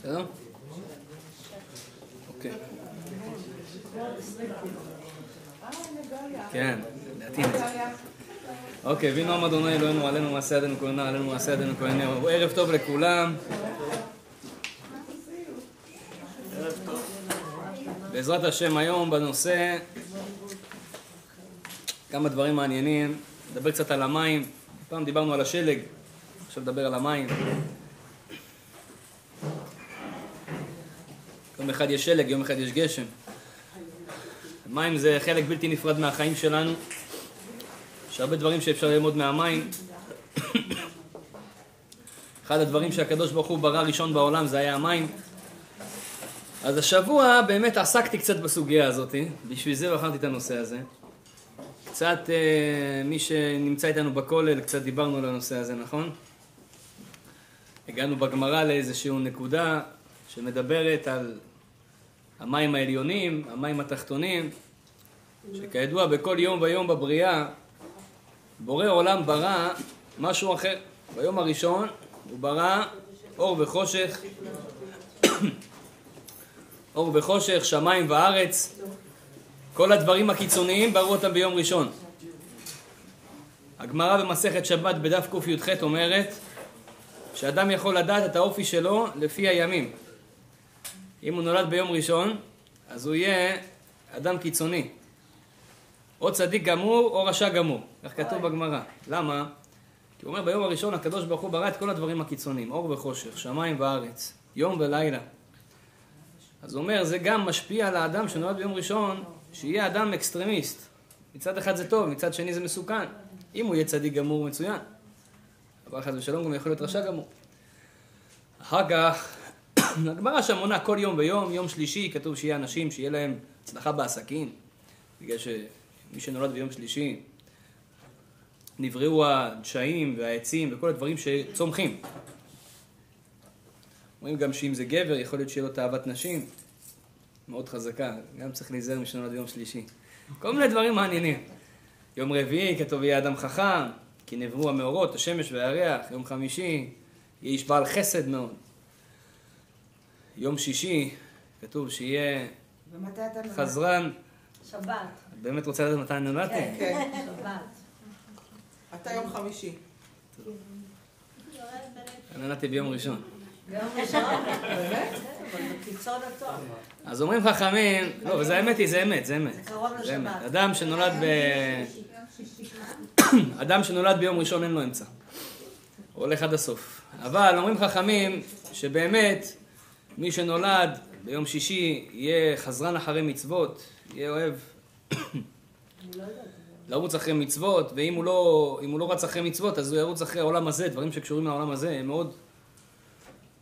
בסדר? אוקיי. כן, לדעתי. אוקיי, וינו אדוני אלוהינו עלינו מעשה ידינו כהנה, עלינו מעשה ידינו כהנה. ערב טוב לכולם. בעזרת השם היום בנושא כמה דברים מעניינים. נדבר קצת על המים. פעם דיברנו על השלג, עכשיו נדבר על המים. אחד יש שלג, יום אחד יש גשם. מים זה חלק בלתי נפרד מהחיים שלנו. יש הרבה דברים שאפשר ללמוד מהמים. אחד הדברים שהקדוש ברוך הוא ברא ראשון בעולם זה היה המים. אז השבוע באמת עסקתי קצת בסוגיה הזאת, בשביל זה בחרתי את הנושא הזה. קצת, אה, מי שנמצא איתנו בכולל, קצת דיברנו על הנושא הזה, נכון? הגענו בגמרא לאיזושהי נקודה שמדברת על המים העליונים, המים התחתונים, שכידוע בכל יום ויום בבריאה, בורא עולם ברא משהו אחר. ביום הראשון הוא ברא אור וחושך, אור וחושך, שמיים וארץ, כל הדברים הקיצוניים בראו אותם ביום ראשון. הגמרא במסכת שבת בדף קי"ח אומרת שאדם יכול לדעת את האופי שלו לפי הימים. אם הוא נולד ביום ראשון, אז הוא יהיה אדם קיצוני. או צדיק גמור או רשע גמור, כך כתוב בגמרא. למה? כי הוא אומר ביום הראשון הקדוש ברוך הוא ברא את כל הדברים הקיצוניים, אור וחושך, שמיים וארץ, יום ולילה. אז הוא אומר, זה גם משפיע על האדם שנולד ביום ראשון, שיהיה אדם אקסטרמיסט. מצד אחד זה טוב, מצד שני זה מסוכן. אם הוא יהיה צדיק גמור מצוין. אבל חס ושלום גם יכול להיות רשע גמור. אחר כך, הגמרא שם מונה כל יום ויום, יום שלישי כתוב שיהיה אנשים שיהיה להם הצלחה בעסקים, בגלל שמי שנולד ביום שלישי, נבראו הדשאים והעצים וכל הדברים שצומחים. אומרים גם שאם זה גבר, יכול להיות שיהיה לו תאוות נשים, מאוד חזקה, גם צריך להיזהר מי שנולד ביום שלישי. כל מיני דברים מעניינים. יום רביעי כתוב יהיה אדם חכם, כי נבראו המאורות, השמש והירח, יום חמישי, יהיה איש בעל חסד מאוד. יום שישי, כתוב שיהיה חזרן. שבת. את באמת רוצה לדעת מתי נולדתי? כן, כן. שבת. אתה יום חמישי. אני נולדתי ביום ראשון. ביום ראשון? באמת? הטוב. אז אומרים חכמים, לא, וזה האמת היא, זה אמת, זה אמת. זה קרוב. לשבת. אדם שנולד ב... אדם שנולד ביום ראשון אין לו אמצע. הוא הולך עד הסוף. אבל אומרים חכמים שבאמת מי שנולד ביום שישי יהיה חזרן אחרי מצוות, יהיה אוהב לרוץ אחרי מצוות, ואם הוא לא, הוא לא רץ אחרי מצוות אז הוא ירוץ אחרי העולם הזה, דברים שקשורים לעולם הזה, מאוד,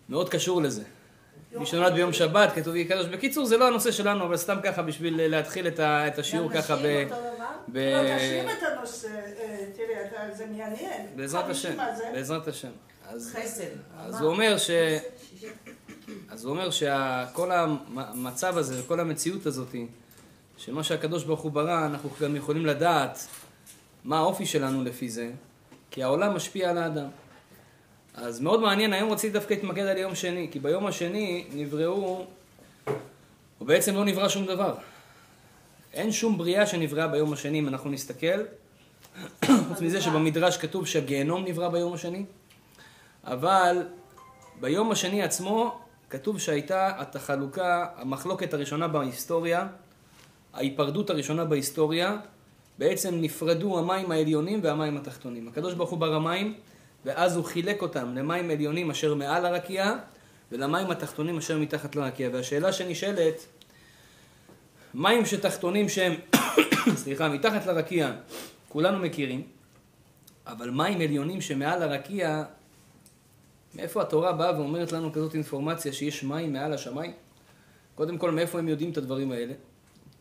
מאוד קשור לזה. מי שנולד ביום שבת, כתוב יהיה קדוש. בקיצור, זה לא הנושא שלנו, אבל סתם ככה בשביל להתחיל את ה- את השיעור ככה ב... גם נשים אותו דבר? ב... לא, תשלים את הנושא, אה, תראה, זה מעניין. בעזרת השם? בעזרת השם. אז, חסד. אז הוא אומר ש... אז הוא אומר שכל המצב הזה וכל המציאות הזאת, שמה שהקדוש ברוך הוא ברא, אנחנו גם יכולים לדעת מה האופי שלנו לפי זה, כי העולם משפיע על האדם. אז מאוד מעניין, היום רציתי דווקא להתמקד על יום שני, כי ביום השני נבראו, או בעצם לא נברא שום דבר. אין שום בריאה שנבראה ביום השני, אם אנחנו נסתכל. חוץ מזה שבמדרש כתוב שהגיהנום נברא ביום השני, אבל ביום השני עצמו כתוב שהייתה את החלוקה, המחלוקת הראשונה בהיסטוריה, ההיפרדות הראשונה בהיסטוריה, בעצם נפרדו המים העליונים והמים התחתונים. הקדוש ברוך הוא ברא מים, ואז הוא חילק אותם למים עליונים אשר מעל הרקיע, ולמים התחתונים אשר מתחת לרקיע. והשאלה שנשאלת, מים שתחתונים שהם, סליחה, מתחת לרקיע, כולנו מכירים, אבל מים עליונים שמעל הרקיע, מאיפה התורה באה ואומרת לנו כזאת אינפורמציה שיש מים מעל השמיים? קודם כל, מאיפה הם יודעים את הדברים האלה?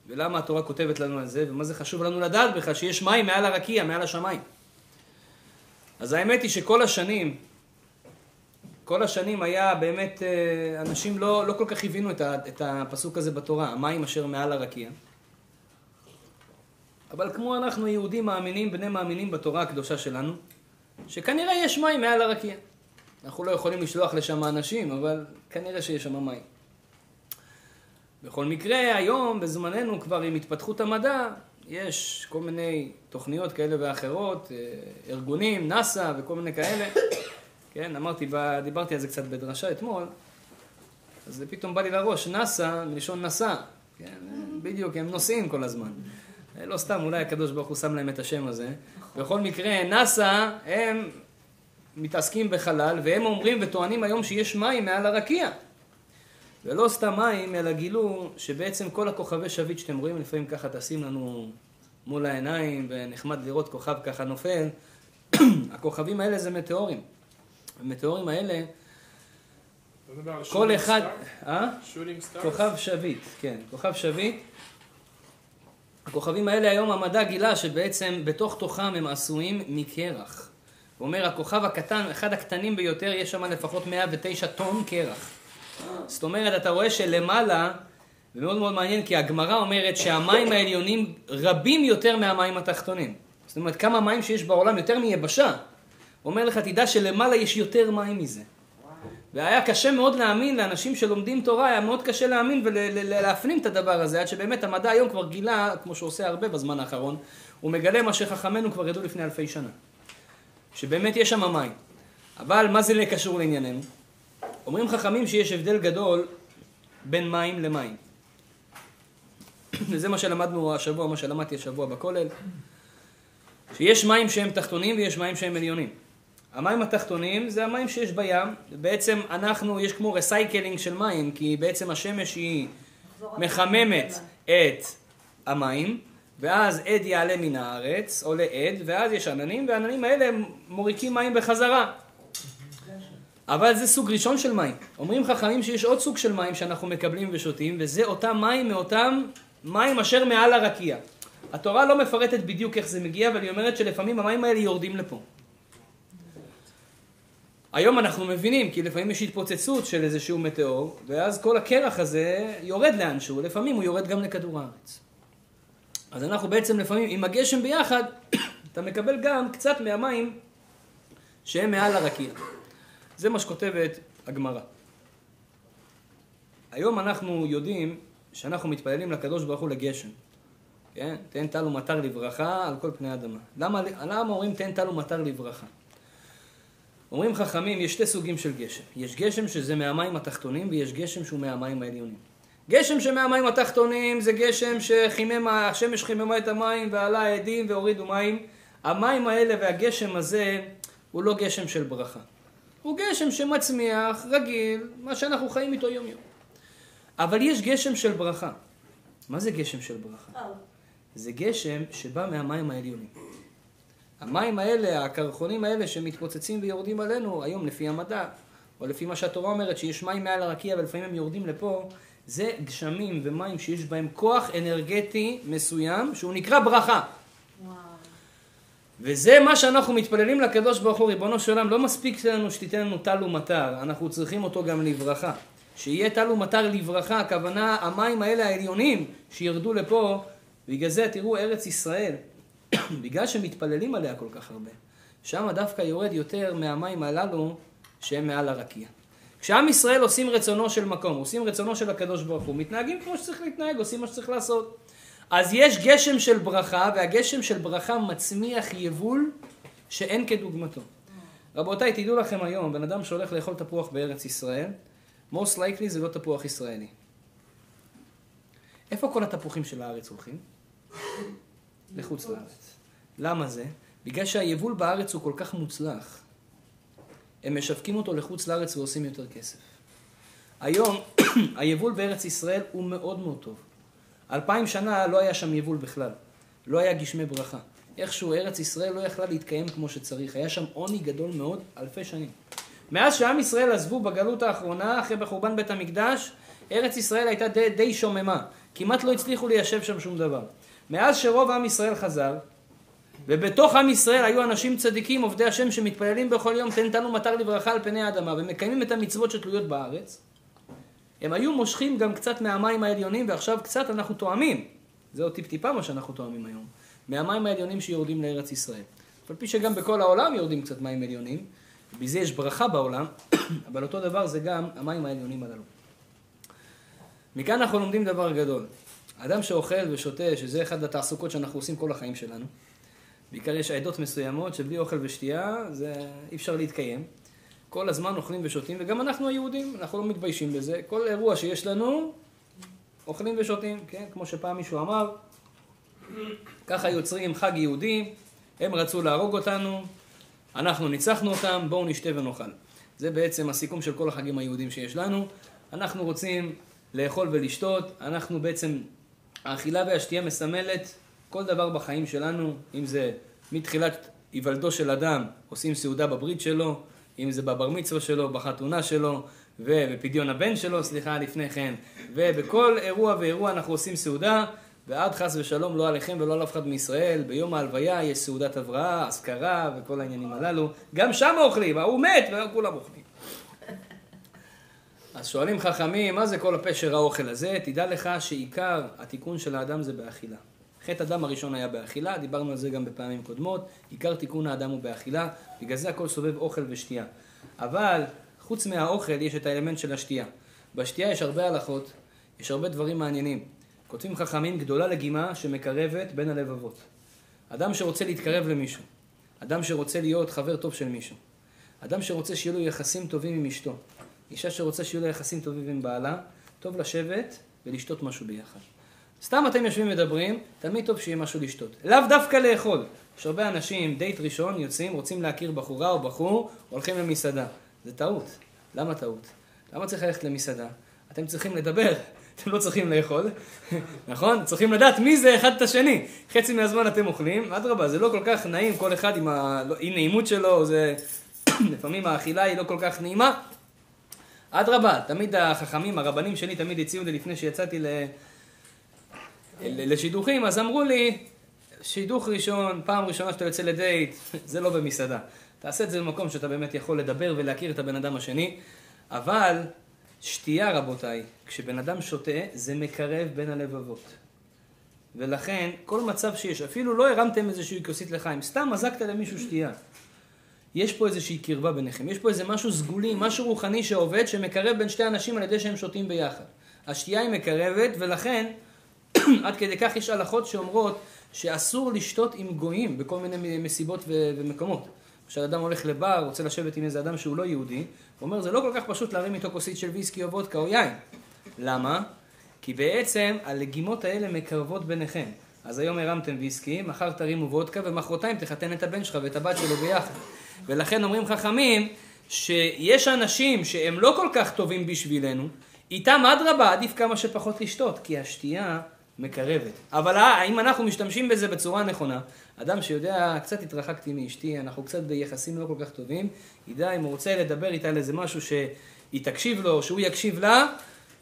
ולמה התורה כותבת לנו על זה, ומה זה חשוב לנו לדעת בכלל שיש מים מעל הרקיע, מעל השמיים. אז האמת היא שכל השנים, כל השנים היה באמת, אה, אנשים לא, לא כל כך הבינו את, ה, את הפסוק הזה בתורה, המים אשר מעל הרקיע. אבל כמו אנחנו יהודים מאמינים, בני מאמינים בתורה הקדושה שלנו, שכנראה יש מים מעל הרקיע. אנחנו לא יכולים לשלוח לשם אנשים, אבל כנראה שיש שם מים. בכל מקרה, היום, בזמננו, כבר עם התפתחות המדע, יש כל מיני תוכניות כאלה ואחרות, אה, ארגונים, נאס"א וכל מיני כאלה. כן, אמרתי, דיברתי על זה קצת בדרשה אתמול, אז פתאום בא לי לראש, נאס"א, מלשון נשא. כן, בדיוק, הם נוסעים כל הזמן. לא סתם, אולי הקדוש ברוך הוא שם להם את השם הזה. בכל מקרה, נאס"א, הם מתעסקים בחלל, והם אומרים וטוענים היום שיש מים מעל הרקיע. ולא סתם מים, אלא גילו שבעצם כל הכוכבי שביט שאתם רואים, לפעמים ככה טסים לנו מול העיניים, ונחמד לראות כוכב ככה נופל. הכוכבים האלה זה מטאורים. המטאורים האלה, כל אחד... אה? כוכב שביט, כן, כוכב שביט. הכוכבים האלה היום המדע גילה שבעצם בתוך תוכם הם עשויים מקרח. הוא אומר, הכוכב הקטן, אחד הקטנים ביותר, יש שם לפחות 109 טון קרח. זאת אומרת, אתה רואה שלמעלה, זה מאוד מאוד מעניין, כי הגמרא אומרת שהמים העליונים רבים יותר מהמים התחתונים. זאת אומרת, כמה מים שיש בעולם יותר מיבשה. הוא אומר לך, תדע שלמעלה יש יותר מים מזה. והיה קשה מאוד להאמין לאנשים שלומדים תורה, היה מאוד קשה להאמין ולהפנים את הדבר הזה, עד שבאמת המדע היום כבר גילה, כמו שהוא עושה הרבה בזמן האחרון, הוא מגלה מה שחכמינו כבר ידעו לפני אלפי שנה. שבאמת יש שם מים. אבל מה זה קשור לענייננו? אומרים חכמים שיש הבדל גדול בין מים למים. וזה מה שלמדנו השבוע, מה שלמדתי השבוע בכולל, שיש מים שהם תחתונים ויש מים שהם עליונים. המים התחתונים זה המים שיש בים, בעצם אנחנו, יש כמו recycling של מים, כי בעצם השמש היא מחממת את המים, ואז עד יעלה מן הארץ, עולה עד, ואז יש עננים, והעננים האלה מוריקים מים בחזרה. אבל זה סוג ראשון של מים. אומרים חכמים שיש עוד סוג של מים שאנחנו מקבלים ושותים, וזה אותם מים מאותם מים אשר מעל הרקיע. התורה לא מפרטת בדיוק איך זה מגיע, אבל היא אומרת שלפעמים המים האלה יורדים לפה. היום אנחנו מבינים, כי לפעמים יש התפוצצות של איזשהו מטאור, ואז כל הקרח הזה יורד לאנשהו, לפעמים הוא יורד גם לכדור הארץ. אז אנחנו בעצם לפעמים, עם הגשם ביחד, אתה מקבל גם קצת מהמים שהם מעל הרקיע. זה מה שכותבת הגמרא. היום אנחנו יודעים שאנחנו מתפללים לקדוש ברוך הוא לגשם. כן? תן טל ומטר לברכה על כל פני האדמה. למה, למה אומרים תן טל ומטר לברכה? אומרים חכמים, יש שתי סוגים של גשם. יש גשם שזה מהמים התחתונים ויש גשם שהוא מהמים העליונים. גשם שמהמים התחתונים זה גשם שחימם, השמש חיממה את המים ועלה העדים והורידו מים. המים האלה והגשם הזה הוא לא גשם של ברכה. הוא גשם שמצמיח, רגיל, מה שאנחנו חיים איתו יום יום. אבל יש גשם של ברכה. מה זה גשם של ברכה? זה גשם שבא מהמים העליונים. המים האלה, הקרחונים האלה שמתפוצצים ויורדים עלינו, היום לפי המדע, או לפי מה שהתורה אומרת, שיש מים מעל הרקיע ולפעמים הם יורדים לפה, זה גשמים ומים שיש בהם כוח אנרגטי מסוים, שהוא נקרא ברכה. וזה מה שאנחנו מתפללים לקדוש ברוך הוא, ריבונו של עולם, לא מספיק לנו שתיתן לנו טל ומטר, אנחנו צריכים אותו גם לברכה. שיהיה טל ומטר לברכה, הכוונה המים האלה העליונים שירדו לפה, בגלל זה תראו ארץ ישראל, בגלל שמתפללים עליה כל כך הרבה, שם דווקא יורד יותר מהמים הללו שהם מעל הרקיע. כשעם ישראל עושים רצונו של מקום, עושים רצונו של הקדוש ברוך הוא, מתנהגים כמו שצריך להתנהג, עושים מה שצריך לעשות. אז יש גשם של ברכה, והגשם של ברכה מצמיח יבול שאין כדוגמתו. רבותיי, תדעו לכם היום, בן אדם שהולך לאכול תפוח בארץ ישראל, most likely זה לא תפוח ישראלי. איפה כל התפוחים של הארץ הולכים? לחוץ לארץ. למה זה? בגלל שהיבול בארץ הוא כל כך מוצלח. הם משווקים אותו לחוץ לארץ ועושים יותר כסף. היום היבול בארץ ישראל הוא מאוד מאוד טוב. אלפיים שנה לא היה שם יבול בכלל. לא היה גשמי ברכה. איכשהו ארץ ישראל לא יכלה להתקיים כמו שצריך. היה שם עוני גדול מאוד אלפי שנים. מאז שעם ישראל עזבו בגלות האחרונה, אחרי בחורבן בית המקדש, ארץ ישראל הייתה די, די שוממה. כמעט לא הצליחו ליישב שם שום דבר. מאז שרוב עם ישראל חזר, ובתוך עם ישראל היו אנשים צדיקים, עובדי השם, שמתפללים בכל יום, תן תנו מטר לברכה על פני האדמה, ומקיימים את המצוות שתלויות בארץ, הם היו מושכים גם קצת מהמים העליונים, ועכשיו קצת אנחנו תואמים, זה עוד טיפ-טיפה מה שאנחנו תואמים היום, מהמים העליונים שיורדים לארץ ישראל. אף על פי שגם בכל העולם יורדים קצת מים עליונים, בזה יש ברכה בעולם, אבל אותו דבר זה גם המים העליונים הללו. מכאן אנחנו לומדים דבר גדול. אדם שאוכל ושותה, שזה אחד התעסוקות שאנחנו עושים כל החיים שלנו, בעיקר יש עדות מסוימות שבלי אוכל ושתייה זה אי אפשר להתקיים. כל הזמן אוכלים ושותים, וגם אנחנו היהודים, אנחנו לא מתביישים בזה. כל אירוע שיש לנו, אוכלים ושותים, כן? כמו שפעם מישהו אמר, ככה יוצרים חג יהודי, הם רצו להרוג אותנו, אנחנו ניצחנו אותם, בואו נשתה ונאכל. זה בעצם הסיכום של כל החגים היהודים שיש לנו. אנחנו רוצים לאכול ולשתות, אנחנו בעצם, האכילה והשתייה מסמלת כל דבר בחיים שלנו, אם זה מתחילת היוולדו של אדם, עושים סעודה בברית שלו, אם זה בבר מצווה שלו, בחתונה שלו, ובפדיון הבן שלו, סליחה, לפני כן, ובכל אירוע ואירוע אנחנו עושים סעודה, ועד חס ושלום לא עליכם ולא על אף אחד מישראל, ביום ההלוויה יש סעודת הבראה, אזכרה וכל העניינים הללו, גם שם אוכלים, ההוא מת וכולם אוכלים. אז שואלים חכמים, מה זה כל הפשר האוכל הזה? תדע לך שעיקר התיקון של האדם זה באכילה. חטא הדם הראשון היה באכילה, דיברנו על זה גם בפעמים קודמות, עיקר תיקון האדם הוא באכילה, בגלל זה הכל סובב אוכל ושתייה. אבל חוץ מהאוכל יש את האלמנט של השתייה. בשתייה יש הרבה הלכות, יש הרבה דברים מעניינים. כותבים חכמים גדולה לגימה שמקרבת בין הלבבות. אדם שרוצה להתקרב למישהו, אדם שרוצה להיות חבר טוב של מישהו, אדם שרוצה שיהיו לו יחסים טובים עם אשתו, אישה שרוצה שיהיו לו יחסים טובים עם בעלה, טוב לשבת ולשתות משהו ביחד. סתם אתם יושבים ומדברים, תמיד טוב שיהיה משהו לשתות. לאו דווקא לאכול. יש הרבה אנשים, דייט ראשון, יוצאים, רוצים להכיר בחורה או בחור, הולכים למסעדה. זה טעות. למה טעות? למה צריך ללכת למסעדה? אתם צריכים לדבר, אתם לא צריכים לאכול, נכון? צריכים לדעת מי זה אחד את השני. חצי מהזמן אתם אוכלים, אדרבה, זה לא כל כך נעים, כל אחד עם האי נעימות שלו, זה... לפעמים האכילה היא לא כל כך נעימה. אדרבה, תמיד החכמים, הרבנים שלי תמיד הציעו לי לפני שיצאתי ל... לשידוכים, אז אמרו לי, שידוך ראשון, פעם ראשונה שאתה יוצא לדייט, זה לא במסעדה. תעשה את זה במקום שאתה באמת יכול לדבר ולהכיר את הבן אדם השני, אבל שתייה, רבותיי, כשבן אדם שותה, זה מקרב בין הלבבות. ולכן, כל מצב שיש, אפילו לא הרמתם איזושהי כוסית לחיים, סתם מזקת למישהו שתייה. יש פה איזושהי קרבה ביניכם, יש פה איזה משהו סגולי, משהו רוחני שעובד, שמקרב בין שתי אנשים על ידי שהם שותים ביחד. השתייה היא מקרבת, ולכן עד כדי כך יש הלכות שאומרות שאסור לשתות עם גויים בכל מיני מסיבות ומקומות. למשל אדם הולך לבר, רוצה לשבת עם איזה אדם שהוא לא יהודי, הוא אומר זה לא כל כך פשוט להרים איתו כוסית של ויסקי או וודקה או יין. למה? כי בעצם הלגימות האלה מקרבות ביניכם. אז היום הרמתם ויסקי, מחר תרימו וודקה ומחרתיים תחתן את הבן שלך ואת הבת שלו ביחד. ולכן אומרים חכמים שיש אנשים שהם לא כל כך טובים בשבילנו, איתם אדרבה עדיף כמה שפחות לשתות, כי השתייה מקרבת. אבל האם אנחנו משתמשים בזה בצורה נכונה? אדם שיודע, קצת התרחקתי מאשתי, אנחנו קצת ביחסים לא כל כך טובים, ידע אם הוא רוצה לדבר איתה על איזה משהו שהיא תקשיב לו, שהוא יקשיב לה,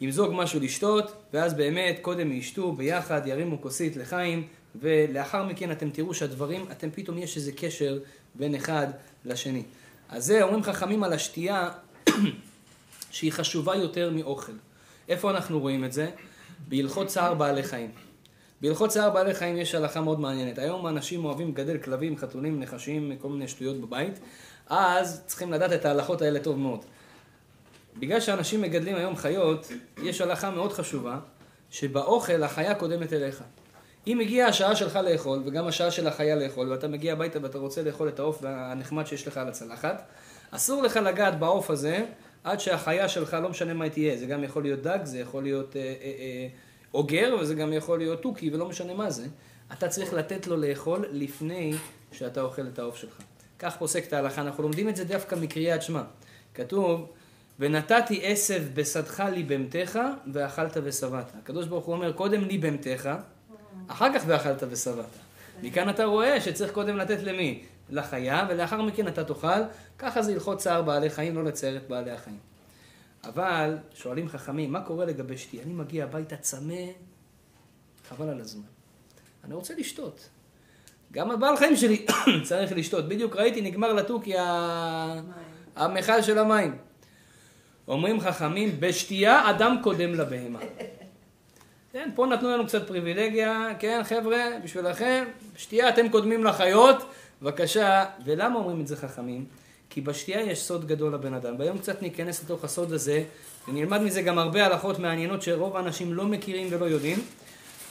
ימזוג משהו לשתות, ואז באמת קודם ישתו ביחד, ירימו כוסית לחיים, ולאחר מכן אתם תראו שהדברים, אתם פתאום יש איזה קשר בין אחד לשני. אז זה אומרים חכמים על השתייה שהיא חשובה יותר מאוכל. איפה אנחנו רואים את זה? בהלכות צער בעלי חיים. בהלכות צער בעלי חיים יש הלכה מאוד מעניינת. היום אנשים אוהבים לגדל כלבים, חתולים, נחשים, כל מיני שטויות בבית, אז צריכים לדעת את ההלכות האלה טוב מאוד. בגלל שאנשים מגדלים היום חיות, יש הלכה מאוד חשובה, שבאוכל החיה קודמת אליך. אם הגיעה השעה שלך לאכול, וגם השעה של החיה לאכול, ואתה מגיע הביתה ואתה רוצה לאכול את העוף הנחמד שיש לך על הצלחת, אסור לך לגעת בעוף הזה עד שהחיה שלך, לא משנה מה היא תהיה, זה גם יכול להיות דג, זה יכול להיות אה, אה, אה, אוגר, וזה גם יכול להיות תוכי, ולא משנה מה זה. אתה צריך לתת לו לאכול לפני שאתה אוכל את העוף שלך. כך פוסק את ההלכה, אנחנו לומדים את זה דווקא מקריאת שמע. כתוב, ונתתי עשב בשדך לי בהמתך, ואכלת ושבעת. הקדוש ברוך הוא אומר, קודם לי בהמתך, אחר כך ואכלת ושבעת. מכאן אתה רואה שצריך קודם לתת למי? לחיה, ולאחר מכן אתה תאכל, ככה זה הלכות צער בעלי חיים, לא לצייר את בעלי החיים. אבל שואלים חכמים, מה קורה לגבי שתי? אני מגיע הביתה צמא, חבל על הזמן. אני רוצה לשתות. גם הבעל חיים שלי צריך לשתות. בדיוק ראיתי, נגמר לתוכי המכל של המים. אומרים חכמים, בשתייה אדם קודם לבהמה. כן, פה נתנו לנו קצת פריבילגיה, כן, חבר'ה, בשבילכם, בשתייה אתם קודמים לחיות, בבקשה. ולמה אומרים את זה חכמים? כי בשתייה יש סוד גדול לבן אדם. והיום קצת ניכנס לתוך הסוד הזה, ונלמד מזה גם הרבה הלכות מעניינות שרוב האנשים לא מכירים ולא יודעים,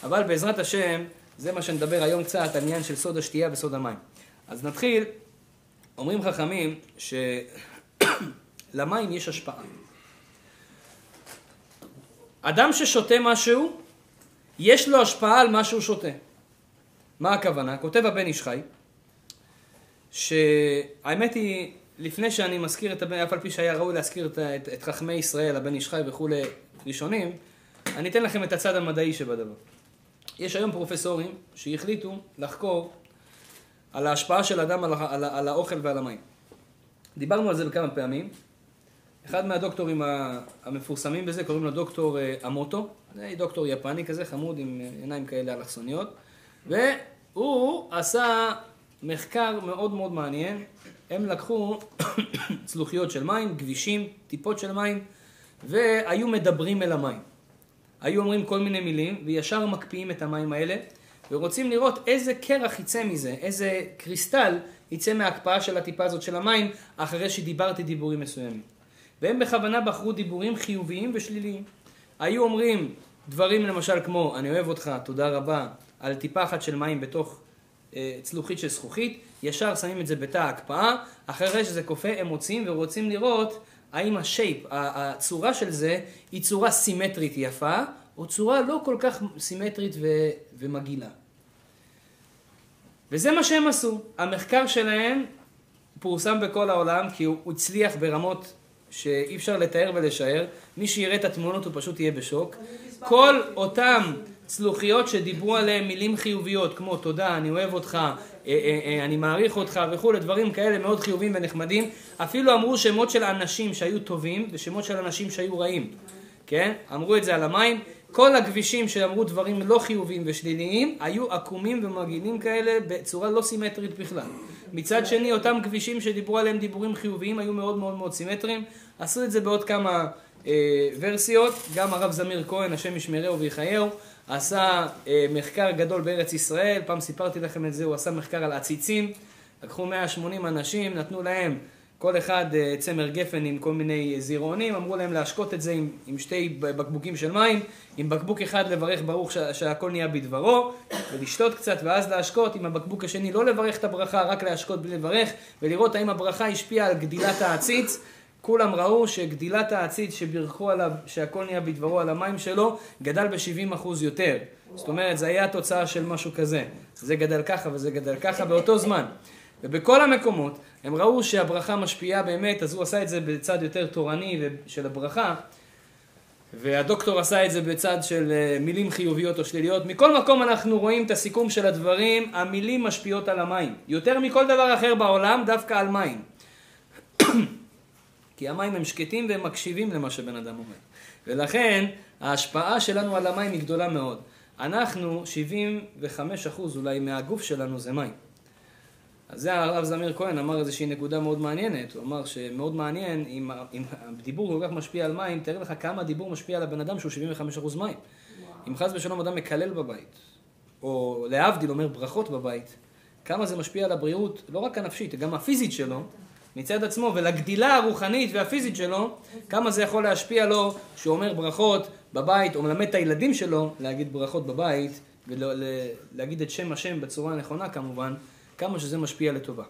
אבל בעזרת השם, זה מה שנדבר היום קצת, עניין של סוד השתייה וסוד המים. אז נתחיל, אומרים חכמים שלמים יש השפעה. אדם ששותה משהו, יש לו השפעה על מה שהוא שותה. מה הכוונה? כותב הבן איש חי, שהאמת היא, לפני שאני מזכיר את הבן, אף על פי שהיה ראוי להזכיר את, את, את חכמי ישראל, הבן איש חי וכולי, ראשונים, אני אתן לכם את הצד המדעי שבדבר. יש היום פרופסורים שהחליטו לחקור על ההשפעה של אדם על, על, על האוכל ועל המים. דיברנו על זה בכמה פעמים. אחד מהדוקטורים המפורסמים בזה, קוראים לו דוקטור אה, אמוטו, זה דוקטור יפני כזה, חמוד עם עיניים כאלה אלכסוניות, והוא עשה מחקר מאוד מאוד מעניין. הם לקחו צלוחיות של מים, כבישים, טיפות של מים, והיו מדברים אל המים. היו אומרים כל מיני מילים, וישר מקפיאים את המים האלה, ורוצים לראות איזה קרח יצא מזה, איזה קריסטל יצא מההקפאה של הטיפה הזאת של המים, אחרי שדיברתי דיבורים מסוימים. והם בכוונה בחרו דיבורים חיוביים ושליליים. היו אומרים דברים למשל כמו, אני אוהב אותך, תודה רבה, על טיפה אחת של מים בתוך צלוחית של זכוכית, ישר שמים את זה בתא ההקפאה, אחרי שזה קופא הם מוצאים ורוצים לראות האם השייפ, הצורה של זה, היא צורה סימטרית יפה, או צורה לא כל כך סימטרית ו- ומגעילה. וזה מה שהם עשו. המחקר שלהם פורסם בכל העולם כי הוא הצליח ברמות שאי אפשר לתאר ולשער. מי שיראה את התמונות הוא פשוט יהיה בשוק. כל אותם צלוחיות שדיברו עליהם מילים חיוביות, כמו תודה, אני אוהב אותך, אה, אה, אה, אני מעריך אותך וכולי, דברים כאלה מאוד חיוביים ונחמדים. אפילו אמרו שמות של אנשים שהיו טובים ושמות של אנשים שהיו רעים. כן? אמרו את זה על המים. כל הכבישים שאמרו דברים לא חיוביים ושליליים היו עקומים ומגעילים כאלה בצורה לא סימטרית בכלל. מצד שני אותם כבישים שדיברו עליהם דיבורים חיוביים היו מאוד מאוד מאוד סימטריים. עשו את זה בעוד כמה אה, ורסיות, גם הרב זמיר כהן, השם ישמרהו ויחייהו, עשה אה, מחקר גדול בארץ ישראל, פעם סיפרתי לכם את זה, הוא עשה מחקר על עציצים, לקחו 180 אנשים, נתנו להם כל אחד אה, צמר גפן עם כל מיני זירעונים, אמרו להם להשקות את זה עם, עם שתי בקבוקים של מים, עם בקבוק אחד לברך ברוך שה, שהכל נהיה בדברו, ולשתות קצת ואז להשקות, עם הבקבוק השני לא לברך את הברכה, רק להשקות בלי לברך, ולראות האם הברכה השפיעה על גדילת העציץ. כולם ראו שגדילת העציץ שבירכו עליו, שהכל נהיה בדברו על המים שלו, גדל ב-70% יותר. זאת אומרת, זה היה התוצאה של משהו כזה. זה גדל ככה וזה גדל ככה באותו זמן. ובכל המקומות הם ראו שהברכה משפיעה באמת, אז הוא עשה את זה בצד יותר תורני של הברכה, והדוקטור עשה את זה בצד של אה, מילים חיוביות או שליליות. מכל מקום אנחנו רואים את הסיכום של הדברים, המילים משפיעות על המים. יותר מכל דבר אחר בעולם, דווקא על מים. כי המים הם שקטים והם מקשיבים למה שבן אדם אומר. ולכן ההשפעה שלנו על המים היא גדולה מאוד. אנחנו, 75% אולי מהגוף שלנו זה מים. אז זה הרב זמיר כהן אמר איזושהי נקודה מאוד מעניינת, הוא אמר שמאוד מעניין, אם, אם הדיבור כל כך משפיע על מים, תאר לך כמה הדיבור משפיע על הבן אדם שהוא 75% מים. וואו. אם חס ושלום אדם מקלל בבית, או להבדיל אומר ברכות בבית, כמה זה משפיע על הבריאות, לא רק הנפשית, גם הפיזית שלו, מצד עצמו, ולגדילה הרוחנית והפיזית שלו, כמה זה יכול להשפיע לו שהוא אומר ברכות בבית, או מלמד את הילדים שלו להגיד ברכות בבית, ולהגיד את שם השם בצורה הנכונה כמובן, כמה שזה משפיע לטובה.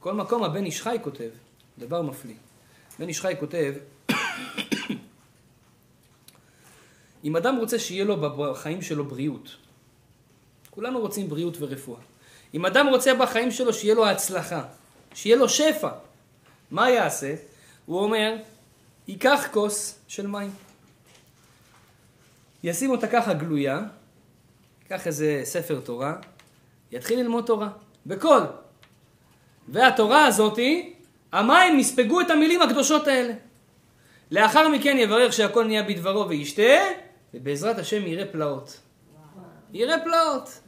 כל מקום הבן איש חי כותב, דבר מפליא. בן איש חי כותב, אם אדם רוצה שיהיה לו בחיים שלו בריאות, כולנו רוצים בריאות ורפואה. אם אדם רוצה בחיים שלו שיהיה לו הצלחה, שיהיה לו שפע, מה יעשה? הוא אומר, ייקח כוס של מים. ישים אותה ככה גלויה, ייקח איזה ספר תורה, יתחיל ללמוד תורה. בקול. והתורה הזאתי, המים יספגו את המילים הקדושות האלה. לאחר מכן יברך שהכל נהיה בדברו וישתה, ובעזרת השם יראה פלאות. יראה פלאות.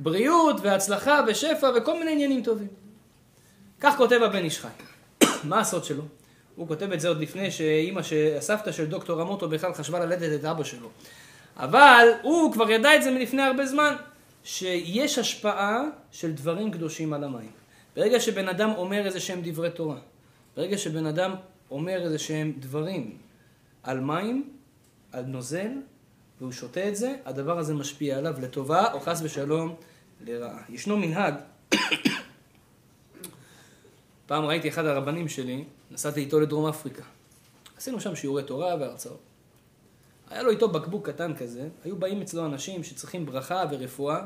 בריאות והצלחה ושפע וכל מיני עניינים טובים. כך כותב הבן איש חי. מה הסוד שלו? הוא כותב את זה עוד לפני שאימא, הסבתא של דוקטור אמוטו בכלל חשבה ללדת את אבא שלו. אבל הוא כבר ידע את זה מלפני הרבה זמן. שיש השפעה של דברים קדושים על המים. ברגע שבן אדם אומר איזה שהם דברי תורה, ברגע שבן אדם אומר איזה שהם דברים על מים, על נוזל, והוא שותה את זה, הדבר הזה משפיע עליו לטובה, או חס ושלום לרעה. ישנו מנהג, פעם ראיתי אחד הרבנים שלי, נסעתי איתו לדרום אפריקה. עשינו שם שיעורי תורה והרצאות. היה לו איתו בקבוק קטן כזה, היו באים אצלו אנשים שצריכים ברכה ורפואה,